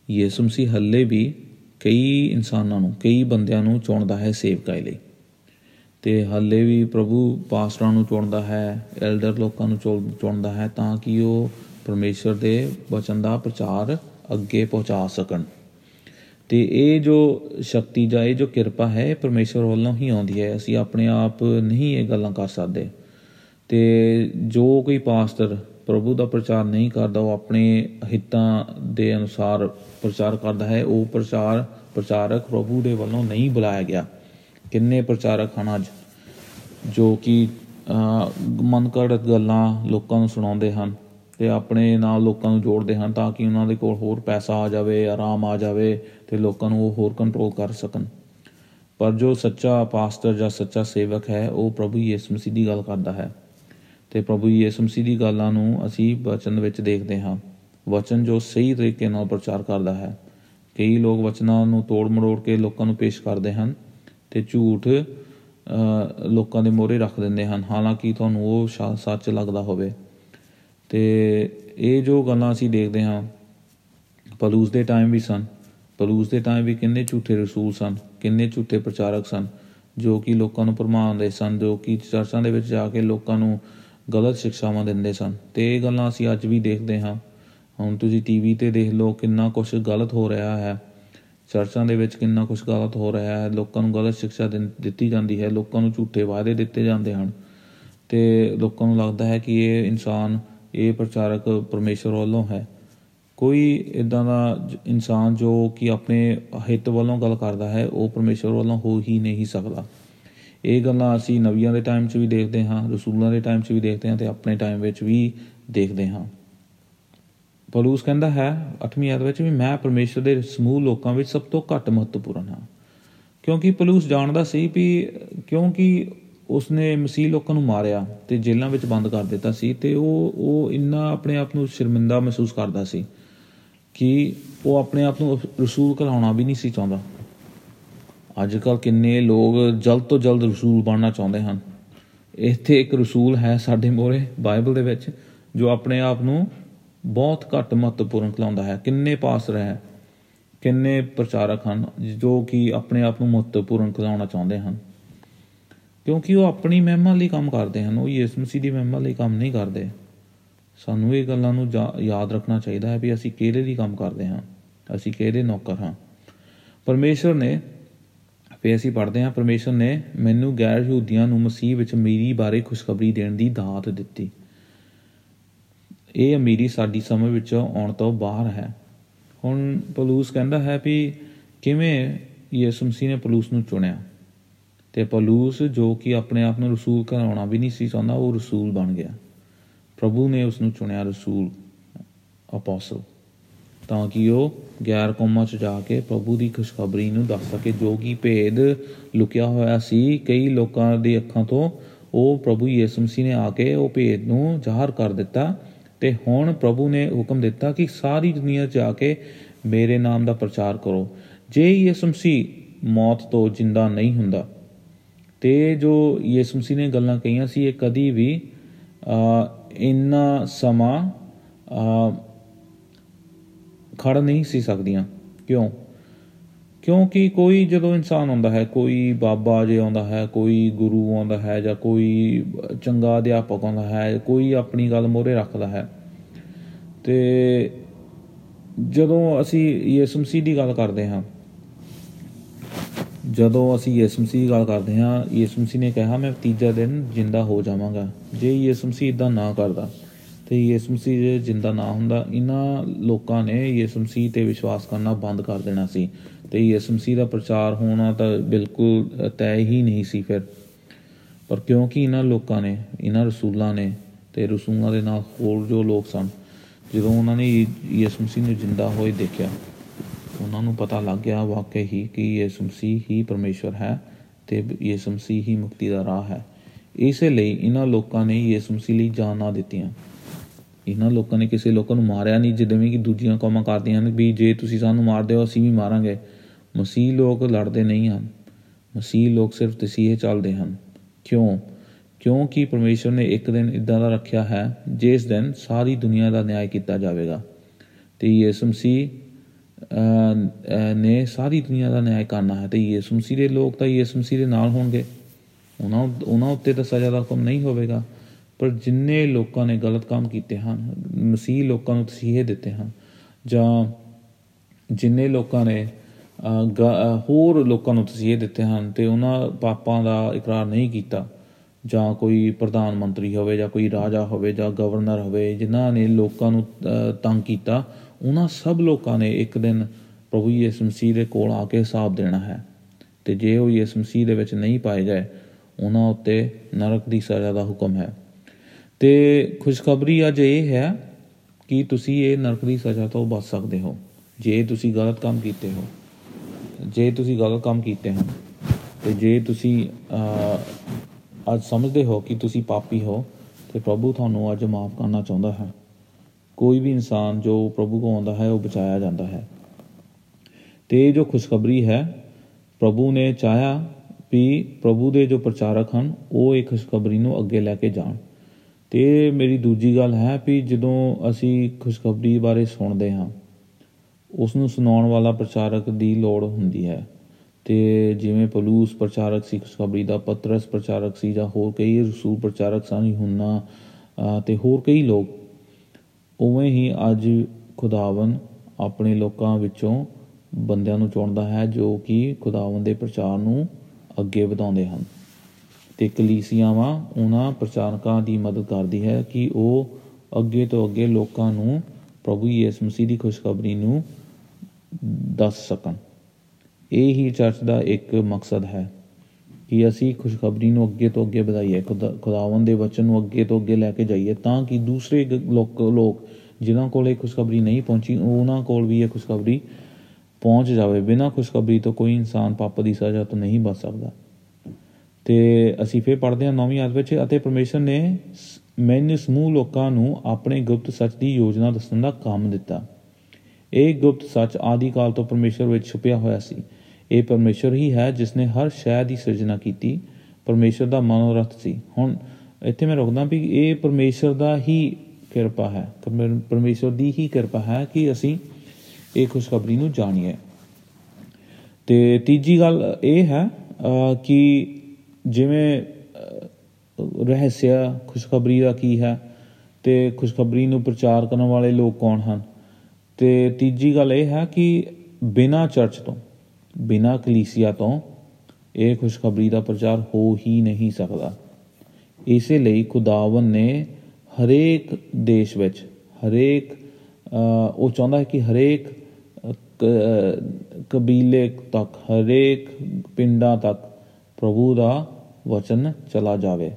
ਯਿਸੂ ਮਸੀਹ ਹੱਲੇ ਵੀ ਕਈ ਇਨਸਾਨਾਂ ਨੂੰ, ਕਈ ਬੰਦਿਆਂ ਨੂੰ ਚੁਣਦਾ ਹੈ ਸੇਵਕਾਈ ਲਈ। ਤੇ ਹੱਲੇ ਵੀ ਪ੍ਰਭੂ ਪਾਸਟਰਾਂ ਨੂੰ ਚੁਣਦਾ ਹੈ ਐਲਡਰ ਲੋਕਾਂ ਨੂੰ ਚੁਣਦਾ ਹੈ ਤਾਂ ਕਿ ਉਹ ਪਰਮੇਸ਼ਰ ਦੇ ਵਚਨ ਦਾ ਪ੍ਰਚਾਰ ਅੱਗੇ ਪਹੁੰਚਾ ਸਕਣ। ਤੇ ਇਹ ਜੋ ਸ਼ਕਤੀ ਜਾਂ ਇਹ ਜੋ ਕਿਰਪਾ ਹੈ ਪਰਮੇਸ਼ਰ ਵੱਲੋਂ ਹੀ ਆਉਂਦੀ ਹੈ। ਅਸੀਂ ਆਪਣੇ ਆਪ ਨਹੀਂ ਇਹ ਗੱਲਾਂ ਕਰ ਸਕਦੇ। ਤੇ ਜੋ ਕੋਈ ਪਾਸਟਰ ਪ੍ਰਭੂ ਦਾ ਪ੍ਰਚਾਰ ਨਹੀਂ ਕਰਦਾ, ਉਹ ਆਪਣੇ ਹਿੱਤਾਂ ਦੇ ਅਨੁਸਾਰ ਪ੍ਰਚਾਰ ਕਰਦਾ ਹੈ। ਉਹ ਪ੍ਰਚਾਰ, ਪ੍ਰਚਾਰਕ ਪ੍ਰਭੂ ਦੇ ਵੱਲੋਂ ਨਹੀਂ ਬੁਲਾਇਆ ਗਿਆ। ਕਿੰਨੇ ਪ੍ਰਚਾਰਕ ਹਨ ਅੱਜ? ਜੋ ਕਿ ਮਨਕੜਤ ਗੱਲਾਂ ਲੋਕਾਂ ਨੂੰ ਸੁਣਾਉਂਦੇ ਹਨ ਤੇ ਆਪਣੇ ਨਾਲ ਲੋਕਾਂ ਨੂੰ ਜੋੜਦੇ ਹਨ ਤਾਂ ਕਿ ਉਹਨਾਂ ਦੇ ਕੋਲ ਹੋਰ ਪੈਸਾ ਆ ਜਾਵੇ, ਆਰਾਮ ਆ ਜਾਵੇ ਤੇ ਲੋਕਾਂ ਨੂੰ ਉਹ ਹੋਰ ਕੰਟਰੋਲ ਕਰ ਸਕਣ। ਪਰ ਜੋ ਸੱਚਾ ਪਾਸਟਰ ਜਾਂ ਸੱਚਾ ਸੇਵਕ ਹੈ, ਉਹ ਪ੍ਰਭੂ ਯਿਸੂ ਮਸੀਹ ਦੀ ਗੱਲ ਕਰਦਾ ਹੈ ਤੇ ਪ੍ਰਭੂ ਯਿਸੂ ਮਸੀਹ ਦੀ ਗੱਲਾਂ ਨੂੰ ਅਸੀਂ ਵਚਨ ਵਿੱਚ ਦੇਖਦੇ ਹਾਂ। ਵਚਨ ਜੋ ਸਹੀ ਤਰੀਕੇ ਨਾਲ ਪ੍ਰਚਾਰ ਕਰਦਾ ਹੈ। ਕਈ ਲੋਕ ਵਚਨਾਂ ਨੂੰ ਤੋੜ ਮਰੋੜ ਕੇ ਲੋਕਾਂ ਨੂੰ ਪੇਸ਼ ਕਰਦੇ ਹਨ। ਤੇ ਝੂਠ ਲੋਕਾਂ ਦੇ ਮੋਹਰੇ ਰੱਖ ਦਿੰਦੇ ਹਨ। ਹਾਲਾਂਕਿ ਤੁਹਾਨੂੰ ਉਹ ਸੱਚ ਲੱਗਦਾ ਹੋਵੇ। ਤੇ ਇਹ ਜੋ ਗੱਲਾਂ ਅਸੀਂ ਦੇਖਦੇ ਹਾਂ, ਪਲੂਸ ਦੇ ਟਾਈਮ ਵੀ ਸਨ। ਪਲੂਸ ਦੇ ਟਾਈਮ ਵੀ ਕਿੰਨੇ ਝੂਠੇ ਰਸੂਲ ਸਨ, ਕਿੰਨੇ ਝੂਠੇ ਪ੍ਰਚਾਰਕ ਸਨ, ਜੋ ਕਿ ਲੋਕਾਂ ਨੂੰ ਭਰਮਾਉਂਦੇ ਸਨ, ਜੋ ਕਿ ਚਰਚਾਂ ਦੇ ਵਿੱਚ ਜਾ ਕੇ ਲੋਕਾਂ ਨੂੰ ਗਲਤ ਸਿੱਖਿਆਵਾਂ ਦਿੰਦੇ ਸਨ। ਤੇ ਇਹ ਗੱਲਾਂ ਅਸੀਂ ਅੱਜ ਵੀ ਦੇਖਦੇ ਹਾਂ। ਹੁਣ ਤੁਸੀਂ ਟੀਵੀ ਤੇ ਦੇਖ ਲਓ ਕਿੰਨਾ ਕੁਝ ਗਲਤ ਹੋ ਰਿਹਾ ਹੈ। ਚਰਚਾਂ ਦੇ ਵਿੱਚ ਕਿੰਨਾ ਕੁਝ ਗਲਤ ਹੋ ਰਿਹਾ ਹੈ, ਲੋਕਾਂ ਨੂੰ ਗਲਤ ਸਿੱਖਿਆ ਦਿੱਤੀ ਜਾਂਦੀ ਹੈ, ਲੋਕਾਂ ਨੂੰ ਝੂਠੇ ਵਾਅਦੇ ਦਿੱਤੇ ਜਾਂਦੇ ਹਨ। ਤੇ ਲੋਕਾਂ ਨੂੰ ਲੱਗਦਾ ਹੈ ਕਿ ਇਹ ਇਨਸਾਨ, ਇਹ ਪ੍ਰਚਾਰਕ ਪਰਮੇਸ਼ਰ ਵੱਲੋਂ ਹੈ। ਕੋਈ ਇਦਾਂ ਦਾ ਇਨਸਾਨ ਜੋ ਕਿ ਆਪਣੇ ਹਿੱਤ ਵੱਲੋਂ ਗੱਲ ਕਰਦਾ ਹੈ, ਉਹ ਪਰਮੇਸ਼ਰ ਵੱਲੋਂ ਹੋ ਹੀ ਨਹੀਂ ਸਕਦਾ। ਇਹ ਗੱਲਾਂ ਅਸੀਂ ਨਵੀਆਂ ਦੇ ਟਾਈਮ 'ਚ ਵੀ ਦੇਖਦੇ ਹਾਂ, ਰਸੂਲਾਂ ਦੇ ਟਾਈਮ 'ਚ ਵੀ ਦੇਖਦੇ ਹਾਂ ਤੇ ਆਪਣੇ ਟਾਈਮ ਵਿੱਚ ਵੀ ਦੇਖਦੇ ਹਾਂ। ਪੌਲੂਸ ਕਹਿੰਦਾ ਹੈ 8ਵੀਂ ਆਇਤ ਵਿੱਚ ਵੀ ਮੈਂ ਪਰਮੇਸ਼ਰ ਦੇ ਸਮੂਹ ਲੋਕਾਂ ਵਿੱਚ ਸਭ ਤੋਂ ਘੱਟ ਮਹੱਤਵਪੂਰਨ ਹਾਂ। ਕਿਉਂਕਿ ਪੌਲੂਸ ਜਾਣਦਾ ਸੀ ਵੀ ਕਿਉਂਕਿ ਉਸਨੇ ਮਸੀਹ ਲੋਕਾਂ ਨੂੰ ਮਾਰਿਆ ਤੇ ਜੇਲ੍ਹਾਂ ਵਿੱਚ ਬੰਦ ਕਰ ਦਿੱਤਾ ਸੀ ਤੇ ਉਹ ਉਹ ਇੰਨਾ ਆਪਣੇ ਆਪ ਨੂੰ ਸ਼ਰਮਿੰਦਾ ਮਹਿਸੂਸ ਕਰਦਾ ਸੀ ਕਿ ਉਹ ਆਪਣੇ ਆਪ ਨੂੰ ਰਸੂਲ ਕਹਾਉਣਾ ਵੀ ਨਹੀਂ ਸੀ ਚਾਹੁੰਦਾ। ਅੱਜ ਕੱਲ ਕਿੰਨੇ ਲੋਕ ਜਲਦ ਤੋਂ ਜਲਦ ਰਸੂਲ ਬਣਨਾ ਚਾਹੁੰਦੇ ਹਨ। ਇੱਥੇ ਇੱਕ ਰਸੂਲ ਹੈ ਸਾਡੇ ਮੋਰੇ ਬਾਈਬਲ ਦੇ ਵਿੱਚ ਜੋ ਆਪਣੇ ਆਪ ਨੂੰ ਬਹੁਤ ਘੱਟ ਮਹੱਤਵਪੂਰਨ ਕਲਾਉਂਦਾ ਹੈ। ਕਿੰਨੇ ਪਾਸਰ ਹੈ ਕਿੰਨੇ ਪ੍ਰਚਾਰਕ ਹਨ, ਜੋ ਕਿ ਆਪਣੇ ਆਪ ਨੂੰ ਮਹੱਤਵਪੂਰਨ ਕਲਾਉਣਾ ਚਾਹੁੰਦੇ ਹਨ। ਕਿਉਂਕਿ ਉਹ ਆਪਣੀ ਮਹਿਮਾ ਲਈ ਕੰਮ ਕਰਦੇ ਹਨ, ਉਹ ਯਿਸੂ ਮਸੀਹ ਦੀ ਮਹਿਮਾ ਲਈ ਕੰਮ ਨਹੀਂ ਕਰਦੇ। ਸਾਨੂੰ ਇਹ ਗੱਲਾਂ ਨੂੰ ਯਾਦ ਰੱਖਣਾ ਚਾਹੀਦਾ ਹੈ ਵੀ ਅਸੀਂ ਕਿਹਦੇ ਲਈ ਕੰਮ ਕਰਦੇ ਹਾਂ, ਅਸੀਂ ਕਿਹਦੇ ਨੌਕਰ ਹਾਂ। ਪਰਮੇਸ਼ਰ ਨੇ ਫੇ ਅਸੀਂ ਪੜ੍ਹਦੇ ਹਾਂ ਪਰਮੇਸ਼ਰ ਨੇ ਮੈਨੂੰ ਗੈਰ ਯਹੂਦੀਆਂ ਨੂੰ ਮਸੀਹ ਵਿੱਚ ਮੇਰੀ ਬਾਰੇ ਖੁਸ਼ਖਬਰੀ ਦੇਣ ਦੀ ਦਾਤ ਦਿੱਤੀ। ਇਹ ਅਮੀਰੀ ਸਾਡੀ ਸਮਝ ਵਿੱਚ ਆਉਣ ਤੋਂ ਬਾਹਰ ਹੈ। ਹੁਣ ਪਲੂਸ ਕਹਿੰਦਾ ਹੈ ਵੀ ਕਿਵੇਂ ਯਿਸੂ ਮਸੀਹ ਨੇ ਪਲੂਸ ਨੂੰ ਚੁਣਿਆ? ਤੇ ਪਲੂਸ ਜੋ ਕਿ ਆਪਣੇ ਆਪ ਨੂੰ ਰਸੂਲ ਕਹਾਉਣਾ ਵੀ ਨਹੀਂ ਸੀ ਚਾਹੁੰਦਾ, ਉਹ ਰਸੂਲ ਬਣ ਗਿਆ। ਪ੍ਰਭੂ ਨੇ ਉਸ ਨੂੰ ਚੁਣਿਆ ਰਸੂਲ ਅਪੋਸਲ ਤਾਂ ਕਿ ਉਹ ਗੈਰ ਕੌਮਾਂ 'ਚ ਜਾ ਕੇ ਪ੍ਰਭੂ ਦੀ ਖੁਸ਼ਖਬਰੀ ਨੂੰ ਦੱਸ ਸਕੇ। ਜੋ ਕਿ ਭੇਦ ਲੁਕਿਆ ਹੋਇਆ ਸੀ, ਕਈ ਲੋਕਾਂ ਦੀ ਅੱਖਾਂ ਤੋਂ ਉਹ ਪ੍ਰਭੂ ਯਿਸੂ ਮਸੀਹ ਨੇ ਆ ਕੇ ਉਹ ਭੇਦ ਨੂੰ ਜ਼ਾਹਰ ਕਰ ਦਿੱਤਾ। ਤੇ ਹੁਣ ਪ੍ਰਭੂ ਨੇ ਹੁਕਮ ਦਿੱਤਾ ਕਿ ਸਾਰੀ ਦੁਨੀਆ 'ਚ ਆ ਕੇ ਮੇਰੇ ਨਾਮ ਦਾ ਪ੍ਰਚਾਰ ਕਰੋ। ਜੇ ਯਿਸੂ ਮਸੀਹ ਮੌਤ ਤੋਂ ਜਿੰਦਾ ਨਹੀਂ ਹੁੰਦਾ, ਤੇ ਜੋ ਯਿਸੂ ਮਸੀਹ ਨੇ ਗੱਲਾਂ ਕਹੀਆਂ ਸੀ, ਇਹ ਕਦੀ ਵੀ ਇੰਨਾ ਸਮਾਂ ਖੜ ਨਹੀਂ ਸੀ ਸਕਦੀਆਂ। ਕਿਉਂ? ਕਿਉਂਕਿ ਕੋਈ ਜਦੋਂ ਇਨਸਾਨ ਆਉਂਦਾ ਹੈ, ਕੋਈ ਬਾਬਾ ਜੇ ਆਉਂਦਾ ਹੈ, ਕੋਈ ਗੁਰੂ ਆਉਂਦਾ ਹੈ ਜਾਂ ਕੋਈ ਚੰਗਾ ਅਧਿਆਪਕ ਆਉਂਦਾ ਹੈ, ਕੋਈ ਆਪਣੀ ਗੱਲ ਮੋਰੇ ਰੱਖਦਾ ਹੈ, ਤੇ ਜਦੋਂ ਅਸੀਂ ਯਿਸੂ ਮਸੀਹ ਦੀ ਗੱਲ ਕਰਦੇ ਹਾਂ, ਜਦੋਂ ਅਸੀਂ ਯਿਸੂ ਮਸੀਹ ਦੀ ਗੱਲ ਕਰਦੇ ਹਾਂ, ਯਿਸੂ ਮਸੀਹ ਨੇ ਕਿਹਾ, ਮੈਂ ਤੀਜਾ ਦਿਨ ਜਿੰਦਾ ਹੋ ਜਾਵਾਂਗਾ, ਜੇ ਯਿਸੂ ਮਸੀਹ ਇਦਾਂ ਨਾ ਕਰਦਾ ਤੇ ਯਿਸੂ ਮਸੀਹ ਜੇ ਜਿੰਦਾ ਨਾ ਹੁੰਦਾ, ਇਹਨਾਂ ਲੋਕਾਂ ਨੇ ਯਿਸੂ ਮਸੀਹ ਤੇ ਵਿਸ਼ਵਾਸ ਕਰਨਾ ਬੰਦ ਕਰ ਦੇਣਾ ਸੀ ਤੇ ਯਿਸੂ ਮਸੀਹ ਦਾ ਪ੍ਰਚਾਰ ਹੋਣਾ ਤਾਂ ਬਿਲਕੁਲ ਤੈਅ ਹੀ ਨਹੀਂ ਸੀ ਫਿਰ। ਪਰ ਕਿਉਂਕਿ ਇਹਨਾਂ ਲੋਕਾਂ ਨੇ, ਇਹਨਾਂ ਰਸੂਲਾਂ ਨੇ ਤੇ ਰਸੂਲਾਂ ਦੇ ਨਾਲ ਹੋਰ ਜੋ ਲੋਕ ਸਨ, ਜਦੋਂ ਉਹਨਾਂ ਨੇ ਯਿਸੂ ਮਸੀਹ ਨੂੰ ਜਿੰਦਾ ਹੋਏ ਦੇਖਿਆ, ਉਹਨਾਂ ਨੂੰ ਪਤਾ ਲੱਗ ਗਿਆ ਵਾਕਈ ਹੀ ਕਿ ਯਿਸੂ ਮਸੀਹ ਹੀ ਪਰਮੇਸ਼ਵਰ ਹੈ ਤੇ ਯਿਸੂ ਮਸੀਹ ਹੀ ਮੁਕਤੀ ਦਾ ਰਾਹ ਹੈ। ਇਸੇ ਲਈ ਇਹਨਾਂ ਲੋਕਾਂ ਨੇ ਯਿਸੂ ਮਸੀਹ ਲਈ ਜਾਨਾਂ ਦਿੱਤੀਆਂ। ਇਹਨਾਂ ਲੋਕਾਂ ਨੇ ਕਿਸੇ ਲੋਕਾਂ ਨੂੰ ਮਾਰਿਆ ਨਹੀਂ ਜਿਵੇਂ ਕਿ ਦੂਜੀਆਂ ਕੌਮਾਂ ਕਰਦੀਆਂ ਹਨ ਵੀ ਜੇ ਤੁਸੀਂ ਸਾਨੂੰ ਮਾਰਦੇ ਹੋ, ਅਸੀਂ ਵੀ ਮਾਰਾਂਗੇ। ਮਸੀਹ ਲੋਕ ਲੜਦੇ ਨਹੀਂ ਹਨ। ਮਸੀਹ ਲੋਕ ਸਿਰਫ ਤਸੀਹੇ ਚੱਲਦੇ ਹਨ। ਕਿਉਂ? ਕਿਉਂਕਿ ਪਰਮੇਸ਼ਰ ਨੇ ਇੱਕ ਦਿਨ ਇਦਾਂ ਦਾ ਰੱਖਿਆ ਹੈ, ਜਿਸ ਦਿਨ ਸਾਰੀ ਦੁਨੀਆ ਦਾ ਨਿਆਂ ਕੀਤਾ ਜਾਵੇਗਾ। ਤੇ ਯਿਸੂ ਮਸੀਹ ਨੇ ਸਾਰੀ ਦੁਨੀਆ ਦਾ ਨਿਆਂ ਕਰਨਾ ਹੈ। ਤੇ ਯਿਸੂ ਮਸੀਹ ਦੇ ਲੋਕ ਤਾਂ ਯਿਸੂ ਮਸੀਹ ਦੇ ਨਾਲ ਹੋਣਗੇ। ਉਹਨਾਂ ਉਹਨਾਂ ਉੱਤੇ ਤਾਂ ਸਜ਼ਾ ਦਾ ਹੁਕਮ ਨਹੀਂ ਹੋਵੇਗਾ। ਪਰ ਜਿੰਨੇ ਲੋਕਾਂ ਨੇ ਗਲਤ ਕੰਮ ਕੀਤੇ ਹਨ, ਮਸੀਹ ਲੋਕਾਂ ਨੂੰ ਤਸੀਹੇ ਦਿੱਤੇ ਹਨ, ਜਾਂ ਜਿੰਨੇ ਲੋਕਾਂ ਨੇ ਹੋਰ ਲੋਕਾਂ ਨੂੰ ਤਸੀਹੇ ਦਿੱਤੇ ਹਨ ਤੇ ਉਹਨਾਂ ਪਾਪਾਂ ਦਾ ਇਕਰਾਰ ਨਹੀਂ ਕੀਤਾ, ਜਾਂ ਕੋਈ ਪ੍ਰਧਾਨ ਮੰਤਰੀ ਹੋਵੇ, ਜਾਂ ਕੋਈ ਰਾਜਾ ਹੋਵੇ, ਜਾਂ ਗਵਰਨਰ ਹੋਵੇ, ਜਿਨ੍ਹਾਂ ਨੇ ਲੋਕਾਂ ਨੂੰ ਤੰਗ ਕੀਤਾ, ਉਹਨਾਂ ਸਭ ਲੋਕਾਂ ਨੇ ਇੱਕ ਦਿਨ ਪ੍ਰਭੂ ਯਿਸੂ ਮਸੀਹ ਦੇ ਕੋਲ ਆ ਕੇ ਹਿਸਾਬ ਦੇਣਾ ਹੈ। ਤੇ ਜੇ ਉਹ ਯਿਸੂ ਮਸੀਹ ਦੇ ਵਿੱਚ ਨਹੀਂ ਪਾਏ ਗਏ ਉਹਨਾਂ ਉੱਤੇ ਨਰਕ ਦੀ ਸਜ਼ਾ ਦਾ ਹੁਕਮ ਹੈ। ਤੇ ਖੁਸ਼ਖਬਰੀ ਅੱਜ ਇਹ ਹੈ ਕਿ ਤੁਸੀਂ ਇਹ ਨਰਕ ਦੀ ਸਜ਼ਾ ਤੋਂ ਬਚ ਸਕਦੇ ਹੋ, ਜੇ ਤੁਸੀਂ ਗਲਤ ਕੰਮ ਕੀਤੇ ਹੋ, ਜੇ ਤੁਸੀਂ ਗਲਤ ਕੰਮ ਕੀਤੇ ਹਨ ਤੇ ਜੇ ਤੁਸੀਂ ਅੱਜ ਸਮਝਦੇ ਹੋ ਕਿ ਤੁਸੀਂ ਪਾਪੀ ਹੋ, ਤੇ ਪ੍ਰਭੂ ਤੁਹਾਨੂੰ ਅੱਜ ਮਾਫ ਕਰਨਾ ਚਾਹੁੰਦਾ ਹੈ। ਕੋਈ ਵੀ ਇਨਸਾਨ ਜੋ ਪ੍ਰਭੂ ਕੋ ਆਉਂਦਾ ਹੈ, ਉਹ ਬਚਾਇਆ ਜਾਂਦਾ ਹੈ। ਤੇ ਜੋ ਖੁਸ਼ਖਬਰੀ ਹੈ, ਪ੍ਰਭੂ ਨੇ ਚਾਹਿਆ ਵੀ ਪ੍ਰਭੂ ਦੇ ਜੋ ਪ੍ਰਚਾਰਕ ਹਨ, ਉਹ ਇਹ ਖੁਸ਼ਖਬਰੀ ਨੂੰ ਅੱਗੇ ਲੈ ਕੇ ਜਾਣ। ਤੇ ਮੇਰੀ ਦੂਜੀ ਗੱਲ ਹੈ ਵੀ ਜਦੋਂ ਅਸੀਂ ਖੁਸ਼ਖਬਰੀ ਬਾਰੇ ਸੁਣਦੇ ਹਾਂ ਉਸ ਨੂੰ ਸੁਣਾਉਣ ਵਾਲਾ ਪ੍ਰਚਾਰਕ ਦੀ ਲੋੜ ਹੁੰਦੀ ਹੈ। ਤੇ ਜਿਵੇਂ ਪਲੂਸ ਪ੍ਰਚਾਰਕ ਸੀ, ਖੁਸ਼ਖਬਰੀ ਦਾ ਪਤਰਸ ਪ੍ਰਚਾਰਕ ਸੀ ਜਾਂ ਹੋਰ ਕਈ ਰਸੂਲ ਪ੍ਰਚਾਰਕ ਸਨ, ਯੂਹੰਨਾ ਤੇ ਹੋਰ ਕਈ ਲੋਕ, ਉਵੇਂ ਹੀ ਅੱਜ ਖੁਦਾਵੰ ਆਪਣੇ ਲੋਕਾਂ ਵਿੱਚੋਂ ਬੰਦਿਆਂ ਨੂੰ ਚੁਣਦਾ ਹੈ ਜੋ ਕਿ ਖੁਦਾਵੰ ਦੇ ਪ੍ਰਚਾਰ ਨੂੰ ਅੱਗੇ ਵਧਾਉਂਦੇ ਹਨ। ਤੇ ਕਲੀਸਿਆਵਾਂ ਉਹਨਾਂ ਪ੍ਰਚਾਰਕਾਂ ਦੀ ਮਦਦ ਕਰਦੀ ਹੈ ਕਿ ਉਹ ਅੱਗੇ ਤੋਂ ਅੱਗੇ ਲੋਕਾਂ ਨੂੰ ਪ੍ਰਭੂ ਯਿਸੂ ਮਸੀਹ ਦੀ ਖੁਸ਼ਖਬਰੀ ਨੂੰ ਦੱਸ ਸਕਣ। ਇਹ ਹੀ ਚਰਚ ਦਾ ਇੱਕ ਮਕਸਦ ਹੈ ਕਿ ਅਸੀਂ ਖੁਸ਼ਖਬਰੀ ਨੂੰ ਅੱਗੇ ਤੋਂ ਅੱਗੇ ਵਧਾਈਏ ਖੁਦਾਵੰਦ ਦੇ ਵਚਨ ਨੂੰ ਅੱਗੇ ਤੋਂ ਅੱਗੇ ਲੈ ਕੇ ਜਾਈਏ ਤਾਂ ਕਿ ਦੂਸਰੇ ਲੋਕ ਲੋਕ ਜਿਨ੍ਹਾਂ ਕੋਲ ਇਹ ਖੁਸ਼ਖਬਰੀ ਨਹੀਂ ਪਹੁੰਚੀ ਉਹਨਾਂ ਕੋਲ ਵੀ ਇਹ ਖੁਸ਼ਖਬਰੀ ਪਹੁੰਚ ਜਾਵੇ। ਬਿਨਾਂ ਖੁਸ਼ਖਬਰੀ ਤੋਂ ਕੋਈ ਇਨਸਾਨ ਪਾਪ ਦੀ ਸਜ਼ਾ ਤੋਂ ਨਹੀਂ ਬਚ ਸਕਦਾ। ਤੇ ਅਸੀਂ ਫੇਰ ਪੜ੍ਹਦੇ ਹਾਂ ਨੌਵੀਂ ਆਇਤ ਵਿੱਚ ਅਤੇ ਪਰਮੇਸ਼ਰ ਨੇ ਮੈਨੂੰ ਸਮੂਹ ਲੋਕਾਂ ਨੂੰ ਆਪਣੇ ਗੁਪਤ ਸੱਚ ਦੀ ਯੋਜਨਾ ਦੱਸਣ ਦਾ ਕੰਮ ਦਿੱਤਾ। ਇਹ ਗੁਪਤ ਸੱਚ ਆਦਿ ਕਾਲ ਤੋਂ ਪਰਮੇਸ਼ਰ ਵਿੱਚ ਛੁਪਿਆ ਹੋਇਆ ਸੀ। ਇਹ ਪਰਮੇਸ਼ਰ ਹੀ ਹੈ ਜਿਸ ਨੇ ਹਰ ਸ਼ੈ ਦੀ ਸਿਰਜਣਾ ਕੀਤੀ। ਪਰਮੇਸ਼ਰ ਦਾ ਮਨੋਰਥ ਸੀ। ਹੁਣ ਇੱਥੇ ਮੈਂ ਰੁਕਦਾ ਵੀ ਇਹ ਪਰਮੇਸ਼ਰ ਦਾ ਹੀ ਕਿਰਪਾ ਹੈ। ਪਰਮੇਸ਼ਰ ਦੀ ਹੀ ਕਿਰਪਾ ਹੈ ਕਿ ਅਸੀਂ ਇਹ ਖੁਸ਼ਖਬਰੀ ਨੂੰ ਜਾਣੀਏ। ਤੇ ਤੀਜੀ ਗੱਲ ਇਹ ਹੈ ਕਿ ਜਿਵੇਂ ਰਹੱਸਿਆ, ਖੁਸ਼ਖਬਰੀ ਦਾ ਕੀ ਹੈ ਤੇ ਖੁਸ਼ਖਬਰੀ ਨੂੰ ਪ੍ਰਚਾਰ ਕਰਨ ਵਾਲੇ ਲੋਕ ਕੌਣ ਹਨ? ਤੇ ਤੀਜੀ ਗੱਲ ਇਹ ਹੈ ਕਿ ਬਿਨਾ ਚਰਚ ਤੋਂ, ਬਿਨਾ ਕਲੀਸਿਆ ਤੋਂ ਇਹ ਖੁਸ਼ਖਬਰੀ ਦਾ ਪ੍ਰਚਾਰ ਹੋ ਹੀ ਨਹੀਂ ਸਕਦਾ। ਇਸੇ ਲਈ ਖੁਦਾਵੰ ਨੇ ਹਰੇਕ ਦੇਸ਼ ਵਿੱਚ ਹਰੇਕ ਉਹ ਚਾਹੁੰਦਾ ਹੈ ਕਿ ਹਰੇਕ ਕਬੀਲੇ ਤੱਕ, ਹਰੇਕ ਪਿੰਡਾਂ ਤੱਕ ਪ੍ਰਭੂ ਦਾ ਵਚਨ ਚਲਾ ਜਾਵੇ।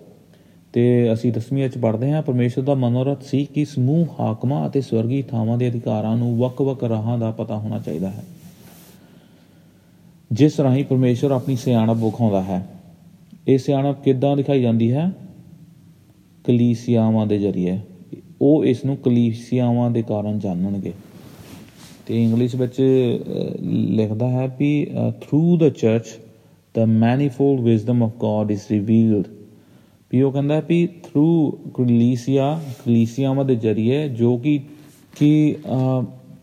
ਤੇ ਅਸੀਂ ਦਸਵੀਂ ਚ ਪੜ੍ਹਦੇ ਹਾਂ, ਪਰਮੇਸ਼ਰ ਦਾ ਮਨੋਰਥ ਸੀ ਕਿ ਸਮੂਹ, ਹਾਕਮਾਂ ਅਤੇ ਸਵਰਗੀ ਥਾਵਾਂ ਦੇ ਅਧਿਕਾਰਾਂ ਨੂੰ ਵੱਖ-ਵੱਖ ਰਾਹਾਂ ਦਾ ਪਤਾ ਹੋਣਾ ਚਾਹੀਦਾ ਹੈ। ਜਿਸ ਰਾਹੀਂ ਪਰਮੇਸ਼ਰ ਆਪਣੀ ਸਿਆਣਪ ਵਿਖਾਉਂਦਾ ਹੈ। ਇਹ ਸਿਆਣਪ ਕਿੱਦਾਂ ਦਿਖਾਈ ਜਾਂਦੀ ਹੈ? ਕਲੀਸਿਆਵਾਂ ਦੇ ਜ਼ਰੀਏ। ਉਹ ਇਸ ਨੂੰ ਕਲੀਸਿਆਵਾਂ ਦੇ ਕਾਰਨ ਜਾਣਨਗੇ। ਤੇ ਇੰਗਲਿਸ਼ ਵਿੱਚ ਲਿਖਦਾ ਹੈ ਵੀ through the church the manifold wisdom of God is revealed ਵੀ ਉਹ ਕਹਿੰਦਾ ਵੀ ਥਰੂ ਕਲੀਸਿਆ, ਕਲੀਸਿਆਵਾਂ ਦੇ ਜ਼ਰੀਏ ਜੋ ਕਿ ਕਿ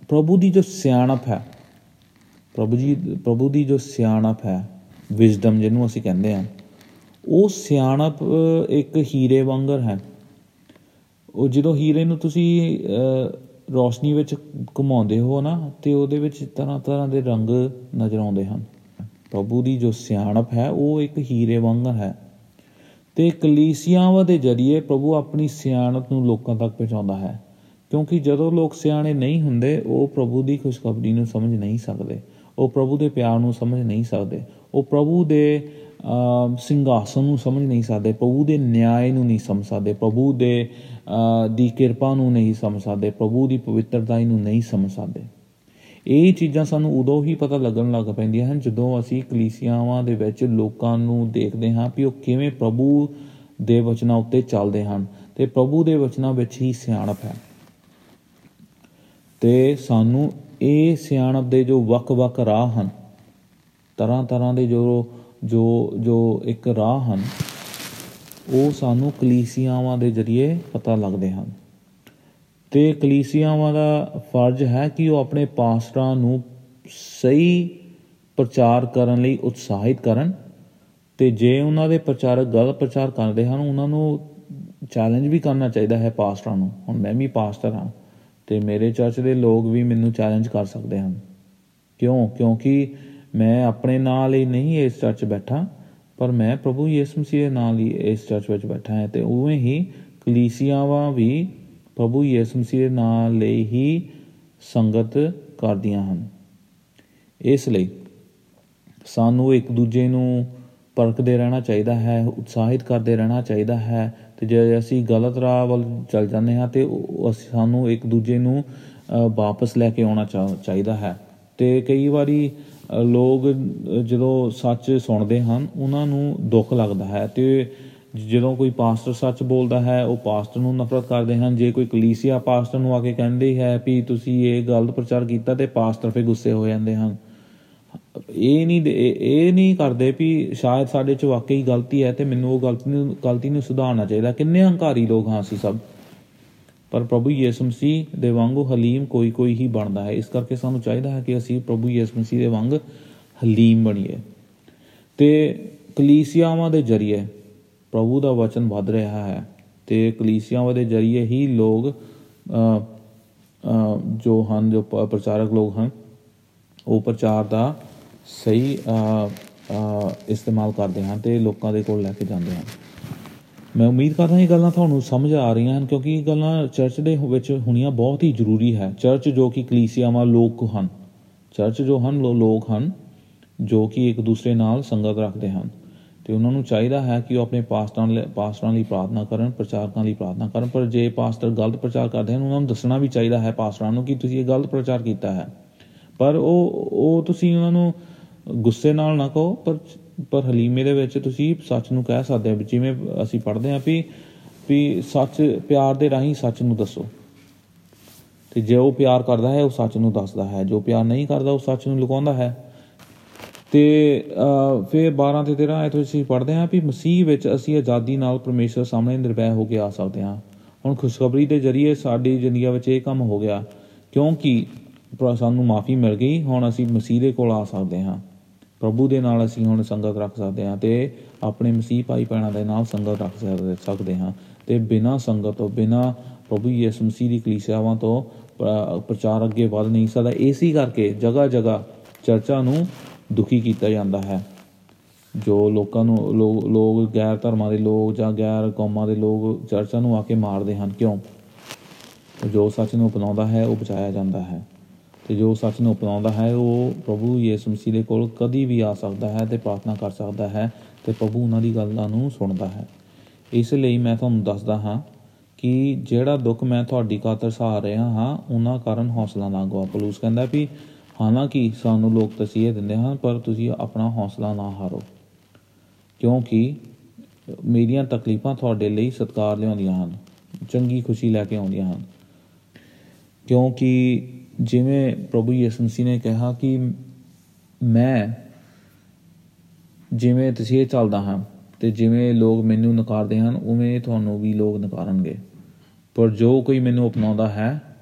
ਪ੍ਰਭੂ ਦੀ ਜੋ ਸਿਆਣਪ ਹੈ, ਪ੍ਰਭੂ ਜੀ, ਪ੍ਰਭੂ ਦੀ ਜੋ ਸਿਆਣਪ ਹੈ ਵਿਜ਼ਡਮ ਜਿਹਨੂੰ ਅਸੀਂ ਕਹਿੰਦੇ ਆ ਉਹ ਸਿਆਣਪ ਇੱਕ ਹੀਰੇ ਵਾਂਗਰ ਹੈ। ਉਹ ਜਦੋਂ ਹੀਰੇ ਨੂੰ ਤੁਸੀਂ ਰੋਸ਼ਨੀ ਵਿੱਚ ਘੁਮਾਉਂਦੇ ਹੋ ਨਾ, ਤੇ ਉਹਦੇ ਵਿੱਚ ਤਰ੍ਹਾਂ ਤਰ੍ਹਾਂ ਦੇ ਰੰਗ ਨਜ਼ਰ ਆਉਂਦੇ ਹਨ। ਪ੍ਰਭੂ ਦੀ ਜੋ ਸਿਆਣਪ ਹੈ, ਉਹ ਇੱਕ ਹੀਰੇ ਵਾਂਗਰ ਹੈ। ਤੇ ਕਲੀਸਿਆਵਾਂ ਦੇ ਜ਼ਰੀਏ ਪ੍ਰਭੂ ਆਪਣੀ ਸਿਆਣਪ ਨੂੰ ਲੋਕਾਂ ਤੱਕ ਪਹੁੰਚਾਉਂਦਾ ਹੈ। ਕਿਉਂਕਿ ਜਦੋਂ ਲੋਕ ਸਿਆਣੇ ਨਹੀਂ ਹੁੰਦੇ, ਉਹ ਪ੍ਰਭੂ ਦੀ ਖੁਸ਼ਖਬਰੀ ਨੂੰ ਸਮਝ ਨਹੀਂ ਸਕਦੇ। ਉਹ ਪ੍ਰਭੂ ਦੇ ਪਿਆਰ ਨੂੰ ਸਮਝ ਨਹੀਂ ਸਕਦੇ। ਉਹ ਪ੍ਰਭੂ ਦੇ ਸਿੰਘਾਸਨ ਨੂੰ ਸਮਝ ਨਹੀਂ ਸਕਦੇ। ਪ੍ਰਭੂ ਦੇ ਨਿਆਂ ਨੂੰ ਨਹੀਂ ਸਮਝ ਸਕਦੇ। ਪ੍ਰਭੂ ਦੇ ਦੀ ਕਿਰਪਾ ਨੂੰ ਨਹੀਂ ਸਮਝ ਸਕਦੇ। ਪ੍ਰਭੂ ਦੀ ਪਵਿੱਤਰਤਾ ਨੂੰ ਨਹੀਂ ਸਮਝ ਸਕਦੇ। ਇਹ ਚੀਜ਼ਾਂ ਸਾਨੂੰ ਉਦੋਂ ਹੀ ਪਤਾ ਲੱਗਣ ਲੱਗ ਪੈਂਦੀਆਂ ਹਨ ਜਦੋਂ ਅਸੀਂ ਕਲੀਸਿਆਵਾਂ ਦੇ ਵਿੱਚ ਲੋਕਾਂ ਨੂੰ ਦੇਖਦੇ ਹਾਂ ਕਿ ਉਹ ਕਿਵੇਂ ਪ੍ਰਭੂ ਦੇ ਵਚਨਾਂ ਉੱਤੇ ਚੱਲਦੇ ਹਨ ਤੇ ਪ੍ਰਭੂ ਦੇ ਵਚਨਾਂ ਵਿੱਚ ਹੀ ਸਿਆਣਪ ਹੈ। ਤੇ ਸਾਨੂੰ ਇਹ ਸਿਆਣਪ ਦੇ ਜੋ ਵੱਖ-ਵੱਖ ਰਾਹ ਹਨ ਤਰ੍ਹਾਂ ਤਰ੍ਹਾਂ ਦੇ ਜੋ ਜੋ ਜੋ ਇੱਕ ਰਾਹ ਹਨ, ਉਹ ਸਾਨੂੰ ਕਲੀਸਿਆਵਾਂ ਦੇ ਜ਼ਰੀਏ ਪਤਾ ਲੱਗਦੇ ਹਨ। ਤੇ ਕਲੀਸਿਆਵਾਂ ਦਾ ਫਰਜ਼ ਹੈ ਕਿ ਉਹ ਆਪਣੇ ਪਾਸਟਰਾਂ ਨੂੰ ਸਹੀ ਪ੍ਰਚਾਰ ਕਰਨ ਲਈ ਉਤਸ਼ਾਹਿਤ ਕਰਨ ਤੇ ਜੇ ਉਹਨਾਂ ਦੇ ਪ੍ਰਚਾਰਕ ਗਲਤ ਪ੍ਰਚਾਰ ਕਰਦੇ ਹਨ, ਉਹਨਾਂ ਨੂੰ ਚੈਲੰਜ ਵੀ ਕਰਨਾ ਚਾਹੀਦਾ ਹੈ ਪਾਸਟਰਾਂ ਨੂੰ। ਹੁਣ ਮੈਂ ਵੀ ਪਾਸਟਰ ਹਾਂ ਤੇ ਮੇਰੇ ਚਰਚ ਦੇ ਲੋਕ ਵੀ ਮੈਨੂੰ ਚੈਲੰਜ ਕਰ ਸਕਦੇ ਹਨ। ਕਿਉਂ? ਕਿਉਂਕਿ ਮੈਂ ਆਪਣੇ ਨਾਲ ਹੀ ਨਹੀਂ ਇਸ ਚਰਚ ਬੈਠਾ, ਪਰ ਮੈਂ ਪ੍ਰਭੂ ਯਿਸੂ ਮਸੀਹ ਦੇ ਨਾਲ ਹੀ ਇਸ ਚਰਚ ਵਿੱਚ ਬੈਠਾ ਹਾਂ ਤੇ ਉਵੇਂ ਹੀ ਕਲੀਸਿਆਵਾਂ ਵੀ ਪ੍ਰਭੂ ਯਿਸੂ ਮਸੀਹ ਦੇ ਨਾਲ ਲਈ ਹੀ ਸੰਗਤ ਕਰਦੀਆਂ ਹਨ। ਇਸ ਲਈ ਸਾਨੂੰ ਇੱਕ ਦੂਜੇ ਨੂੰ ਪਰਖਦੇ ਰਹਿਣਾ ਚਾਹੀਦਾ ਹੈ, ਉਤਸ਼ਾਹਿਤ ਕਰਦੇ ਰਹਿਣਾ ਚਾਹੀਦਾ ਹੈ ਤੇ ਜੇ ਅਸੀਂ ਗਲਤ ਰਾਹ ਵੱਲ ਚੱਲ ਜਾਂਦੇ ਹਾਂ ਤੇ ਸਾਨੂੰ ਇੱਕ ਦੂਜੇ ਨੂੰ ਵਾਪਸ ਲੈ ਕੇ ਆਉਣਾ ਚਾਹੀਦਾ ਹੈ। ਤੇ ਕਈ ਵਾਰੀ ਲੋਕ ਜਦੋਂ ਸੱਚ ਸੁਣਦੇ ਹਨ, ਉਹਨਾਂ ਨੂੰ ਦੁੱਖ ਲੱਗਦਾ ਹੈ ਤੇ ਜਦੋਂ ਕੋਈ ਪਾਸਟਰ ਸੱਚ ਬੋਲਦਾ ਹੈ, ਉਹ ਪਾਸਟਰ ਨੂੰ ਨਫ਼ਰਤ ਕਰਦੇ ਹਨ। ਜੇ ਕੋਈ ਕਲੀਸਿਆ ਪਾਸਟਰ ਨੂੰ ਆ ਕੇ ਕਹਿੰਦੇ ਹੈ ਵੀ ਤੁਸੀਂ ਇਹ ਗਲਤ ਪ੍ਰਚਾਰ ਕੀਤਾ ਤੇ ਪਾਸਟਰ ਫੇ ਗੁੱਸੇ ਹੋ ਜਾਂਦੇ ਹਨ। ਇਹ ਨਹੀਂ ਇਹ ਨਹੀਂ ਕਰਦੇ ਵੀ ਸ਼ਾਇਦ ਸਾਡੇ ਚ ਵਾਕਈ ਗਲਤੀ ਹੈ ਤੇ ਮੈਨੂੰ ਉਹ ਗਲਤੀ ਨੂੰ ਗਲਤੀ ਨੂੰ ਸੁਧਾਰਨਾ ਚਾਹੀਦਾ। ਕਿੰਨੇ ਹੰਕਾਰੀ ਲੋਕ ਹਾਂ ਅਸੀਂ ਸਭ। ਪਰ ਪ੍ਰਭੂ ਯਿਸੂ ਮਸੀਹ ਦੇ ਵਾਂਗੂ ਹਲੀਮ ਕੋਈ ਕੋਈ ਹੀ ਬਣਦਾ ਹੈ। ਇਸ ਕਰਕੇ ਸਾਨੂੰ ਚਾਹੀਦਾ ਹੈ ਕਿ ਅਸੀਂ ਪ੍ਰਭੂ ਯਿਸੂ ਮਸੀਹ ਦੇ ਵਾਂਗ ਹਲੀਮ ਬਣੀਏ। ਤੇ ਕਲੀਸਿਆਵਾਂ ਦੇ ਜ਼ਰੀਏ ਪ੍ਰਭੂ ਦਾ ਵਚਨ ਵੱਧ ਰਿਹਾ ਹੈ ਤੇ ਕਲੀਸਿਆਵਾਂ ਦੇ ਜ਼ਰੀਏ ਹੀ ਲੋਕ ਅ, ਜੋ ਹਨ ਜੋ ਪ- ਪ੍ਰਚਾਰਕ ਲੋਕ ਹਨ ਉਹ ਪ੍ਰਚਾਰ ਦਾ ਸਹੀ ਅ, ਅ, ਇਸਤੇਮਾਲ ਕਰਦੇ ਹਨ ਤੇ ਲੋਕਾਂ ਦੇ ਕੋਲ ਲੈ ਕੇ ਜਾਂਦੇ ਹਨ। ਮੈਂ ਉਮੀਦ ਕਰਦਾ ਇਹ ਗੱਲਾਂ ਤੁਹਾਨੂੰ ਸਮਝ ਆ ਰਹੀਆਂ ਹਨ ਕਿਉਂਕਿ ਇਹ ਗੱਲਾਂ ਚਰਚ ਦੇ ਵਿੱਚ ਹੋਣੀਆਂ ਬਹੁਤ ਹੀ ਜ਼ਰੂਰੀ ਹੈ। ਚਰਚ ਜੋ ਕਿ ਕਲੀਸਿਆਵਾਂ ਲੋਕ ਹਨ ਚਰਚ ਜੋ ਹਨ ਲੋ- ਲੋਕ ਹਨ ਜੋ ਕਿ ਇੱਕ ਦੂਸਰੇ ਨਾਲ ਸੰਗਤ ਰੱਖਦੇ ਹਨ। ਤੇ ਉਹਨਾਂ ਨੂੰ ਚਾਹੀਦਾ ਹੈ ਕਿ ਉਹ ਆਪਣੇ ਪਾਸਟਰਾਂ ਲਈ ਪਾਸਟਰਾਂ ਲਈ ਪ੍ਰਾਰਥਨਾ ਕਰਨ, ਪ੍ਰਚਾਰਕਾਂ ਲਈ ਪ੍ਰਾਰਥਨਾ ਕਰਨ। ਪਰ ਜੇ ਪਾਸਟਰ ਗਲਤ ਪ੍ਰਚਾਰ ਕਰਦੇ ਹਨ, ਉਹਨਾਂ ਨੂੰ ਦੱਸਣਾ ਵੀ ਚਾਹੀਦਾ ਹੈ ਪਾਸਟਰਾਂ ਨੂੰ ਕਿ ਤੁਸੀਂ ਇਹ ਗਲਤ ਪ੍ਰਚਾਰ ਕੀਤਾ ਹੈ। ਪਰ ਉਹ ਉਹ ਤੁਸੀਂ ਉਹਨਾਂ ਨੂੰ ਗੁੱਸੇ ਨਾਲ ਨਾ ਕਹੋ, ਪਰ ਪਰ ਹਲੀਮੇ ਦੇ ਵਿੱਚ ਤੁਸੀਂ ਸੱਚ ਨੂੰ ਕਹਿ ਸਕਦੇ ਹੋ ਵੀ ਜਿਵੇਂ ਅਸੀਂ ਪੜ੍ਹਦੇ ਹਾਂ ਵੀ ਵੀ ਸੱਚ ਪਿਆਰ ਦੇ ਰਾਹੀਂ ਸੱਚ ਨੂੰ ਦੱਸੋ। ਤੇ ਜੇ ਉਹ ਪਿਆਰ ਕਰਦਾ ਹੈ, ਉਹ ਸੱਚ ਨੂੰ ਦੱਸਦਾ ਹੈ। ਜੋ ਪਿਆਰ ਨਹੀਂ ਕਰਦਾ, ਉਹ ਸੱਚ ਨੂੰ ਲੁਕਾਉਂਦਾ ਹੈ। ਤੇ ਅਹ, ਫਿਰ 12 ਤੇ 13 ਆਇਤ ਵਿੱਚ ਅਸੀਂ ਪੜ੍ਹਦੇ ਹਾਂ ਵੀ ਮਸੀਹ ਵਿੱਚ ਅਸੀਂ ਆਜ਼ਾਦੀ ਨਾਲ ਪਰਮੇਸ਼ਰ ਸਾਹਮਣੇ ਨਿਰਭੈ ਹੋ ਕੇ ਆ ਸਕਦੇ ਹਾਂ। ਹੁਣ ਖੁਸ਼ਖਬਰੀ ਦੇ ਜ਼ਰੀਏ ਸਾਡੀ ਜ਼ਿੰਦਗੀ ਵਿੱਚ ਇਹ ਕੰਮ ਹੋ ਗਿਆ ਕਿਉਂਕਿ ਪ੍ਰ- ਸਾਨੂੰ ਮਾਫੀ ਮਿਲ ਗਈ ਹੁਣ ਅਸੀਂ ਮਸੀਹ ਦੇ ਕੋਲ ਆ ਸਕਦੇ ਹਾਂ। ਪ੍ਰਭੂ ਦੇ ਨਾਲ ਅਸੀਂ ਹੁਣ ਸੰਗਤ ਰੱਖ ਸਕਦੇ ਹਾਂ ਤੇ ਆਪਣੇ ਮਸੀਹ ਭਾਈ ਭੈਣਾਂ ਦੇ ਨਾਲ ਸੰਗਤ ਰੱਖ ਸਕਦੇ- ਸਕਦੇ ਹਾਂ। ਤੇ ਬਿਨਾਂ ਸੰਗਤ ਤੋਂ ਬਿਨਾਂ ਪ੍ਰਭੂ ਯਿਸੂ ਮਸੀਹ ਦੀ ਕਲੀਸਿਆਵਾਂ ਤੋਂ ਪ- ਪ੍ਰਚਾਰ ਅੱਗੇ ਵਧ ਨਹੀਂ ਸਕਦਾ। ਇਸੇ ਕਰਕੇ ਜਗ੍ਹਾ ਜਗ੍ਹਾ ਚਰਚਾ ਨੂੰ ਦੁਖੀ ਕੀਤਾ ਜਾਂਦਾ ਹੈ। ਜੋ ਲੋਕਾਂ ਨੂੰ ਲੋ- ਲੋਕ ਗੈਰ ਧਰਮਾਂ ਦੇ ਲੋਕ ਜਾਂ ਗੈਰ ਕੌਮਾਂ ਦੇ ਲੋਕ ਚਰਚਾ ਨੂੰ ਆ ਕੇ ਮਾਰਦੇ ਹਨ, ਕਿਉਂ? ਜੋ ਸੱਚ ਨੂੰ ਅਪਣਾਉਂਦਾ ਹੈ, ਉਹ ਬਚਾਇਆ ਜਾਂਦਾ ਹੈ। ਤੇ ਜੋ ਸੱਚ ਨੂੰ ਅਪਣਾਉਂਦਾ ਹੈ, ਉਹ ਪ੍ਰਭੂ ਯਿਸੂ ਮਸੀਹ ਦੇ ਕੋਲ ਕਦੀ ਵੀ ਆ ਸਕਦਾ ਹੈ ਤੇ ਪ੍ਰਾਰਥਨਾ ਕਰ ਸਕਦਾ ਹੈ ਤੇ ਪ੍ਰਭੂ ਉਹਨਾਂ ਦੀ ਗੱਲਾਂ ਨੂੰ ਸੁਣਦਾ ਹੈ। ਇਸ ਲਈ ਮੈਂ ਤੁਹਾਨੂੰ ਦੱਸਦਾ ਹਾਂ ਕਿ ਜਿਹੜਾ ਦੁੱਖ ਮੈਂ ਤੁਹਾਡੀ ਖਾਤਰ ਸਹਾ ਰਿਹਾ ਹਾਂ, ਉਹਨਾਂ ਕਾਰਨ ਹੌਸਲਾ ਨਾ ਗਵਾ ਪਲੂਸ ਕਹਿੰਦਾ ਵੀ ਹਾਲਾਂਕਿ ਸਾਨੂੰ ਲੋਕ ਤਸੀਹੇ ਦਿੰਦੇ ਹਨ, ਪਰ ਤੁਸੀਂ ਆਪਣਾ ਹੌਸਲਾ ਨਾ ਹਾਰੋ। ਕਿਉਂਕਿ ਮੇਰੀਆਂ ਤਕਲੀਫਾਂ ਤੁਹਾਡੇ ਲਈ ਸਤਿਕਾਰ ਲਿਆਉਂਦੀਆਂ ਹਨ, ਚੰਗੀ ਖੁਸ਼ੀ ਲੈ ਕੇ ਆਉਂਦੀਆਂ ਹਨ। ਕਿਉਂਕਿ ਜਿਵੇਂ ਪ੍ਰਭੂ ਯਿਸੂ ਮਸੀਹ ਨੇ ਕਿਹਾ ਕਿ ਮੈਂ ਜਿਵੇਂ ਤੁਸੀਂ ਚੱਲਦਾ ਹਾਂ ਤੇ ਜਿਵੇਂ ਲੋਕ ਮੈਨੂੰ ਨਕਾਰਦੇ ਹਨ, ਉਵੇਂ ਤੁਹਾਨੂੰ ਵੀ ਲੋਕ ਨਕਾਰਨਗੇ। ਪਰ ਜੋ ਕੋਈ ਮੈਨੂੰ ਅਪਣਾਉਂਦਾ ਹੈ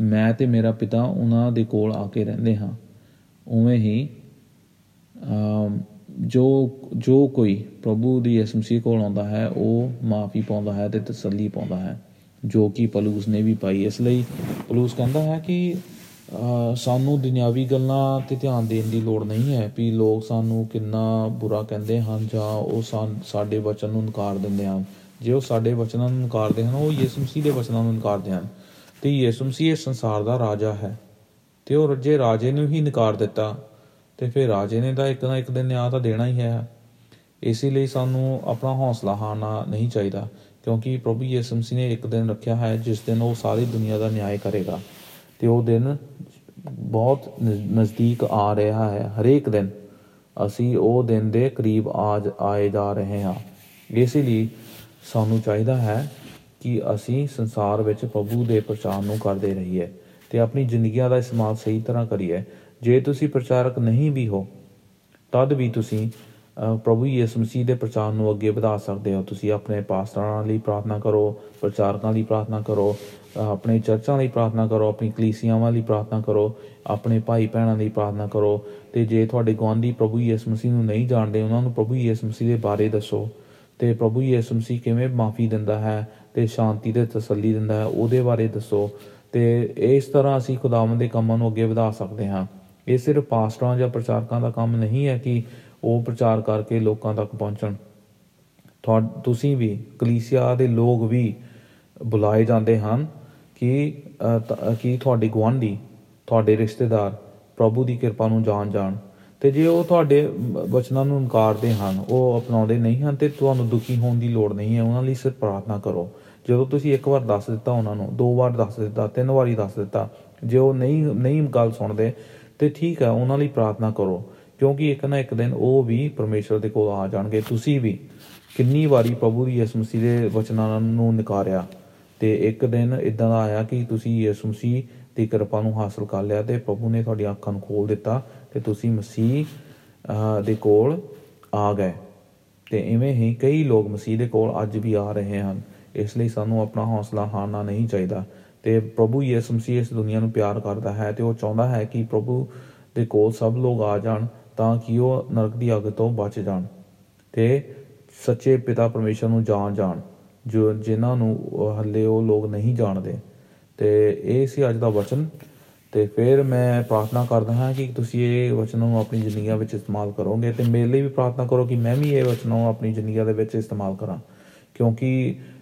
ਮੈਂ ਤੇ ਮੇਰਾ ਪਿਤਾ ਉਹਨਾਂ ਦੇ ਕੋਲ ਆ ਕੇ ਰਹਿੰਦੇ ਹਾਂ। ਉਵੇਂ ਹੀ ਅਮ, ਜੋ ਜੋ ਕੋਈ ਪ੍ਰਭੂ ਦੀ ਯਿਸੂ ਮਸੀਹ ਕੋਲ ਆਉਂਦਾ ਹੈ ਉਹ ਮਾਫੀ ਪਾਉਂਦਾ ਹੈ ਤੇ ਤਸੱਲੀ ਪਾਉਂਦਾ ਹੈ ਜੋ ਕਿ ਪਲੂਸ ਨੇ ਵੀ ਪਾਈ। ਇਸ ਲਈ ਪਲੂਸ ਕਹਿੰਦਾ ਹੈ ਕਿ ਅ, ਸਾਨੂੰ ਦੁਨਿਆਵੀ ਗੱਲਾਂ ਤੇ ਧਿਆਨ ਦੇਣ ਦੀ ਲੋੜ ਨਹੀਂ ਹੈ ਵੀ ਲੋਕ ਸਾਨੂੰ ਕਿੰਨਾ ਬੁਰਾ ਕਹਿੰਦੇ ਹਨ ਜਾਂ ਉਹ ਸਾ- ਸਾਡੇ ਵਚਨ ਨੂੰ ਨਕਾਰ ਦਿੰਦੇ ਹਨ। ਜੇ ਉਹ ਸਾਡੇ ਵਚਨਾਂ ਨੂੰ ਨਕਾਰਦੇ ਹਨ ਉਹ ਯਿਸੂ ਮਸੀਹ ਦੇ ਵਚਨਾਂ ਨੂੰ ਨਕਾਰਦੇ ਹਨ। ਤੇ ਯਿਸੂ ਮਸੀਹ ਇਸ ਸੰਸਾਰ ਦਾ ਰਾਜਾ ਹੈ। ਤੇ ਉਹ ਜੇ ਰਾਜੇ ਨੂੰ ਹੀ ਨਕਾਰ ਦਿੱਤਾ, ਤੇ ਫਿਰ ਰਾਜੇ ਨੇ ਤਾਂ ਇੱਕ ਨਾ ਇੱਕ ਦਿਨ ਨਿਆਂ ਤਾਂ ਦੇਣਾ ਹੀ ਹੈ। ਇਸੇ ਲਈ ਸਾਨੂੰ ਆਪਣਾ ਹੌਸਲਾ ਹਾਰਨਾ ਨਹੀਂ ਚਾਹੀਦਾ, ਕਿਉਂਕਿ ਪ੍ਰਭੂ ਯਿਸੂ ਮਸੀਹ ਨੇ ਇੱਕ ਦਿਨ ਰੱਖਿਆ ਹੈ, ਜਿਸ ਦਿਨ ਉਹ ਸਾਰੀ ਦੁਨੀਆ ਦਾ ਨਿਆਂ ਕਰੇਗਾ। ਤੇ ਉਹ ਦਿਨ ਬਹੁਤ ਨਜ਼- ਨਜ਼ਦੀਕ ਆ ਰਿਹਾ ਹੈ, ਹਰੇਕ ਦਿਨ। ਅਸੀਂ ਉਹ ਦਿਨ ਦੇ ਕਰੀਬ ਆ ਜ- ਆਏ ਜਾ ਰਹੇ ਹਾਂ। ਇਸੇ ਲਈ ਸਾਨੂੰ ਚਾਹੀਦਾ ਹੈ ਕਿ ਅਸੀਂ ਸੰਸਾਰ ਵਿੱਚ ਪ੍ਰਭੂ ਦੇ ਪ੍ਰਚਾਰ ਨੂੰ ਕਰਦੇ ਰਹੀਏ ਤੇ ਆਪਣੀ ਜ਼ਿੰਦਗੀਆਂ ਦਾ ਇਸਤੇਮਾਲ ਸਹੀ ਤਰ੍ਹਾਂ ਕਰੀਏ। ਜੇ ਤੁਸੀਂ ਪ੍ਰਚਾਰਕ ਨਹੀਂ ਵੀ ਹੋ ਤਦ ਵੀ ਤੁਸੀਂ ਅਹ, ਪ੍ਰਭੂ ਯਿਸੂ ਮਸੀਹ ਦੇ ਪ੍ਰਚਾਰ ਨੂੰ ਅੱਗੇ ਵਧਾ ਸਕਦੇ ਹੋ। ਤੁਸੀਂ ਆਪਣੇ ਪਾਸਟਰਾਂ ਲਈ ਪ੍ਰਾਰਥਨਾ ਕਰੋ ਪ੍ਰਚਾਰਕਾਂ ਲਈ ਪ੍ਰਾਰਥਨਾ ਕਰੋ ਅਹ, ਆਪਣੇ ਚਰਚਾਂ ਲਈ ਪ੍ਰਾਰਥਨਾ ਕਰੋ ਆਪਣੀ ਕਲੀਸਿਆਵਾਂ ਲਈ ਪ੍ਰਾਰਥਨਾ ਕਰੋ ਆਪਣੇ ਭਾਈ ਭੈਣਾਂ ਲਈ ਪ੍ਰਾਰਥਨਾ ਕਰੋ। ਤੇ ਜੇ ਤੁਹਾਡੇ ਗੁਆਂਢੀ ਪ੍ਰਭੂ ਯਿਸੂ ਮਸੀਹ ਨੂੰ ਨਹੀਂ ਜਾਣਦੇ ਉਹਨਾਂ ਨੂੰ ਪ੍ਰਭੂ ਯਿਸੂ ਮਸੀਹ ਦੇ ਬਾਰੇ ਦੱਸੋ। ਤੇ ਪ੍ਰਭੂ ਯਿਸੂ ਮਸੀਹ ਕਿਵੇਂ ਮਾਫੀ ਦਿੰਦਾ ਹੈ? ਤੇ ਸ਼ਾਂਤੀ ਤੇ ਤਸੱਲੀ ਦਿੰਦਾ ਹੈ ਉਹਦੇ ਬਾਰੇ ਦੱਸੋ। ਤੇ ਇਸ ਤਰ੍ਹਾਂ ਅਸੀਂ ਖੁਦਾਵੰਦ ਦੇ ਕੰਮਾਂ ਨੂੰ ਅੱਗੇ ਵਧਾ ਸਕਦੇ ਹਾਂ। ਇਹ ਸਿਰਫ ਪਾਸਟਰਾਂ ਜਾਂ ਪ੍ਰਚਾਰਕਾਂ ਦਾ ਕੰਮ ਨਹੀਂ ਹੈ ਕਿ ਉਹ ਪ੍ਰਚਾਰ ਕਰਕੇ ਲੋਕਾਂ ਤੱਕ ਪਹੁੰਚਣ। ਤੁਹਾ ਤੁਸੀਂ ਵੀ ਕਲੀਸਿਆ ਦੇ ਲੋਕ ਵੀ ਬੁਲਾਏ ਜਾਂਦੇ ਹਨ ਕਿ ਅ, ਤ- ਕਿ ਤੁਹਾਡੇ ਗੁਆਂਢੀ ਤੁਹਾਡੇ ਰਿਸ਼ਤੇਦਾਰ ਪ੍ਰਭੂ ਦੀ ਕਿਰਪਾ ਨੂੰ ਜਾਣ ਜਾਣ ਤੇ ਜੇ ਉਹ ਤੁਹਾਡੇ ਵਚਨਾਂ ਨੂੰ ਇਨਕਾਰਦੇ ਹਨ ਉਹ ਅਪਣਾਉਂਦੇ ਨਹੀਂ ਹਨ ਤੇ ਤੁਹਾਨੂੰ ਦੁਖੀ ਹੋਣ ਦੀ ਲੋੜ ਨਹੀਂ ਹੈ ਉਹਨਾਂ ਲਈ ਸਿਰਫ ਪ੍ਰਾਰਥਨਾ ਕਰੋ। ਜਦੋਂ ਤੁਸੀਂ ਇੱਕ ਵਾਰ ਦੱਸ ਦਿੱਤਾ ਉਹਨਾਂ ਨੂੰ ਦੋ ਵਾਰ ਦੱਸ ਦਿੱਤਾ ਤਿੰਨ ਵਾਰੀ ਦੱਸ ਦਿੱਤਾ ਜੇ ਉਹ ਨਹੀਂ ਨਹੀਂ ਗੱਲ ਸੁਣਦੇ ਤੇ ਠੀਕ ਹੈ ਉਹਨਾਂ ਲਈ ਪ੍ਰਾਰਥਨਾ ਕਰੋ ਕਿਉਂਕਿ ਇੱਕ ਨਾ ਇੱਕ ਦਿਨ ਉਹ ਵੀ ਪਰਮੇਸ਼ਰ ਦੇ ਕੋਲ ਆ ਜਾਣਗੇ ਤੁਸੀਂ ਵੀ। ਕਿੰਨੀ ਵਾਰੀ ਪ੍ਰਭੂ ਦੀ ਯਿਸੂ ਮਸੀਹ ਦੇ ਵਚਨਾਂ ਨੂੰ ਨਕਾਰਿਆ ਤੇ ਇੱਕ ਦਿਨ ਇਦਾਂ ਦਾ ਆਇਆ ਕਿ ਤੁਸੀਂ ਯਿਸੂ ਮਸੀਹ ਦੀ ਕਿਰਪਾ ਨੂੰ ਹਾਸਲ ਕਰ ਲਿਆ ਤੇ ਪ੍ਰਭੂ ਨੇ ਤੁਹਾਡੀਆਂ ਅੱਖਾਂ ਨੂੰ ਖੋਲ ਦਿੱਤਾ ਤੇ ਤੁਸੀਂ ਮਸੀਹ ਅਹ, ਦੇ ਕੋਲ ਆ ਗਏ। ਤੇ ਇਵੇਂ ਹੀ ਕਈ ਲੋਕ ਮਸੀਹ ਦੇ ਕੋਲ ਅੱਜ ਵੀ ਆ ਰਹੇ ਹਨ। ਇਸ ਲਈ ਸਾਨੂੰ ਆਪਣਾ ਹੌਸਲਾ ਹਾਰਨਾ ਨਹੀਂ ਚਾਹੀਦਾ। ਤੇ ਪ੍ਰਭੂ ਯਿਸੂ ਮਸੀਹ ਇਸ ਦੁਨੀਆ ਨੂੰ ਪਿਆਰ ਕਰਦਾ ਹੈ ਤੇ ਉਹ ਚਾਹੁੰਦਾ ਹੈ ਕਿ ਪ੍ਰਭੂ ਦੇ ਕੋਲ ਸਭ ਲੋਕ ਆ ਜਾਣ ਤਾਂ ਕਿ ਉਹ ਨਰਕ ਦੀ ਅੱਗ ਤੋਂ ਬਚ ਜਾਣ ਤੇ ਸੱਚੇ ਪਿਤਾ ਪਰਮੇਸ਼ਰ ਨੂੰ ਜਾਣ ਜਾਣ ਜੋ ਜਿਨ੍ਹਾਂ ਨੂੰ ਉਹ ਹੱਲੇ ਉਹ ਲੋਕ ਨਹੀਂ ਜਾਣਦੇ। ਤੇ ਇਹ ਸੀ ਅੱਜ ਦਾ ਵਚਨ ਤੇ ਫਿਰ ਮੈਂ ਪ੍ਰਾਰਥਨਾ ਕਰਦਾ ਹਾਂ ਕਿ ਤੁਸੀਂ ਇਹ ਵਚਨ ਨੂੰ ਆਪਣੀ ਜ਼ਿੰਦਗੀਆਂ ਵਿੱਚ ਇਸਤੇਮਾਲ ਕਰੋਗੇ ਤੇ ਮੇਰੇ ਲਈ ਵੀ ਪ੍ਰਾਰਥਨਾ ਕਰੋ ਕਿ ਮੈਂ ਵੀ ਇਹ ਵਚਨ ਨੂੰ ਆਪਣੀ ਜ਼ਿੰਦਗੀਆਂ ਦੇ ਵਿੱਚ ਇਸਤੇਮਾਲ ਕਰਾਂ ਕਿਉਂਕਿ ਅ,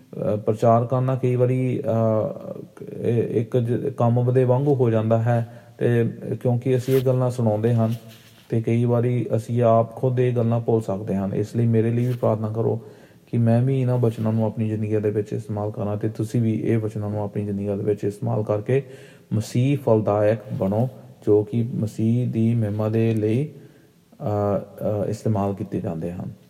ਪ੍ਰਚਾਰ ਕਰਨਾ ਕਈ ਵਾਰੀ ਅ, ਇਹ ਇੱਕ ਜ- ਕੰਮ ਦੇ ਵਾਂਗੂ ਹੋ ਜਾਂਦਾ ਹੈ ਤੇ ਕਿਉਂਕਿ ਅਸੀਂ ਇਹ ਗੱਲਾਂ ਸੁਣਾਉਂਦੇ ਹਨ ਤੇ ਕਈ ਵਾਰੀ ਅਸੀਂ ਆਪ ਖੁਦ ਇਹ ਗੱਲਾਂ ਭੁੱਲ ਸਕਦੇ ਹਾਂ ਇਸ ਲਈ ਮੇਰੇ ਲਈ ਵੀ ਪ੍ਰਾਰਥਨਾ ਕਰੋ ਕਿ ਮੈਂ ਵੀ ਇਹਨਾਂ ਵਚਨਾਂ ਨੂੰ ਆਪਣੀ ਜ਼ਿੰਦਗੀ ਦੇ ਵਿੱਚ ਇਸਤੇਮਾਲ ਕਰਾਂ ਤੇ ਤੁਸੀਂ ਵੀ ਇਹ ਵਚਨਾਂ ਨੂੰ ਆਪਣੀ ਜ਼ਿੰਦਗੀ ਦੇ ਵਿੱਚ ਇਸਤੇਮਾਲ ਕਰਕੇ ਮਸੀਹ ਫਲਦਾਇਕ ਬਣੋ ਜੋ ਕਿ ਮਸੀਹ ਦੀ ਮਹਿਮਾ ਦੇ ਲਈ ਅ, ਅ, ਇਸਤੇਮਾਲ ਕੀਤੇ ਜਾਂਦੇ ਹਨ।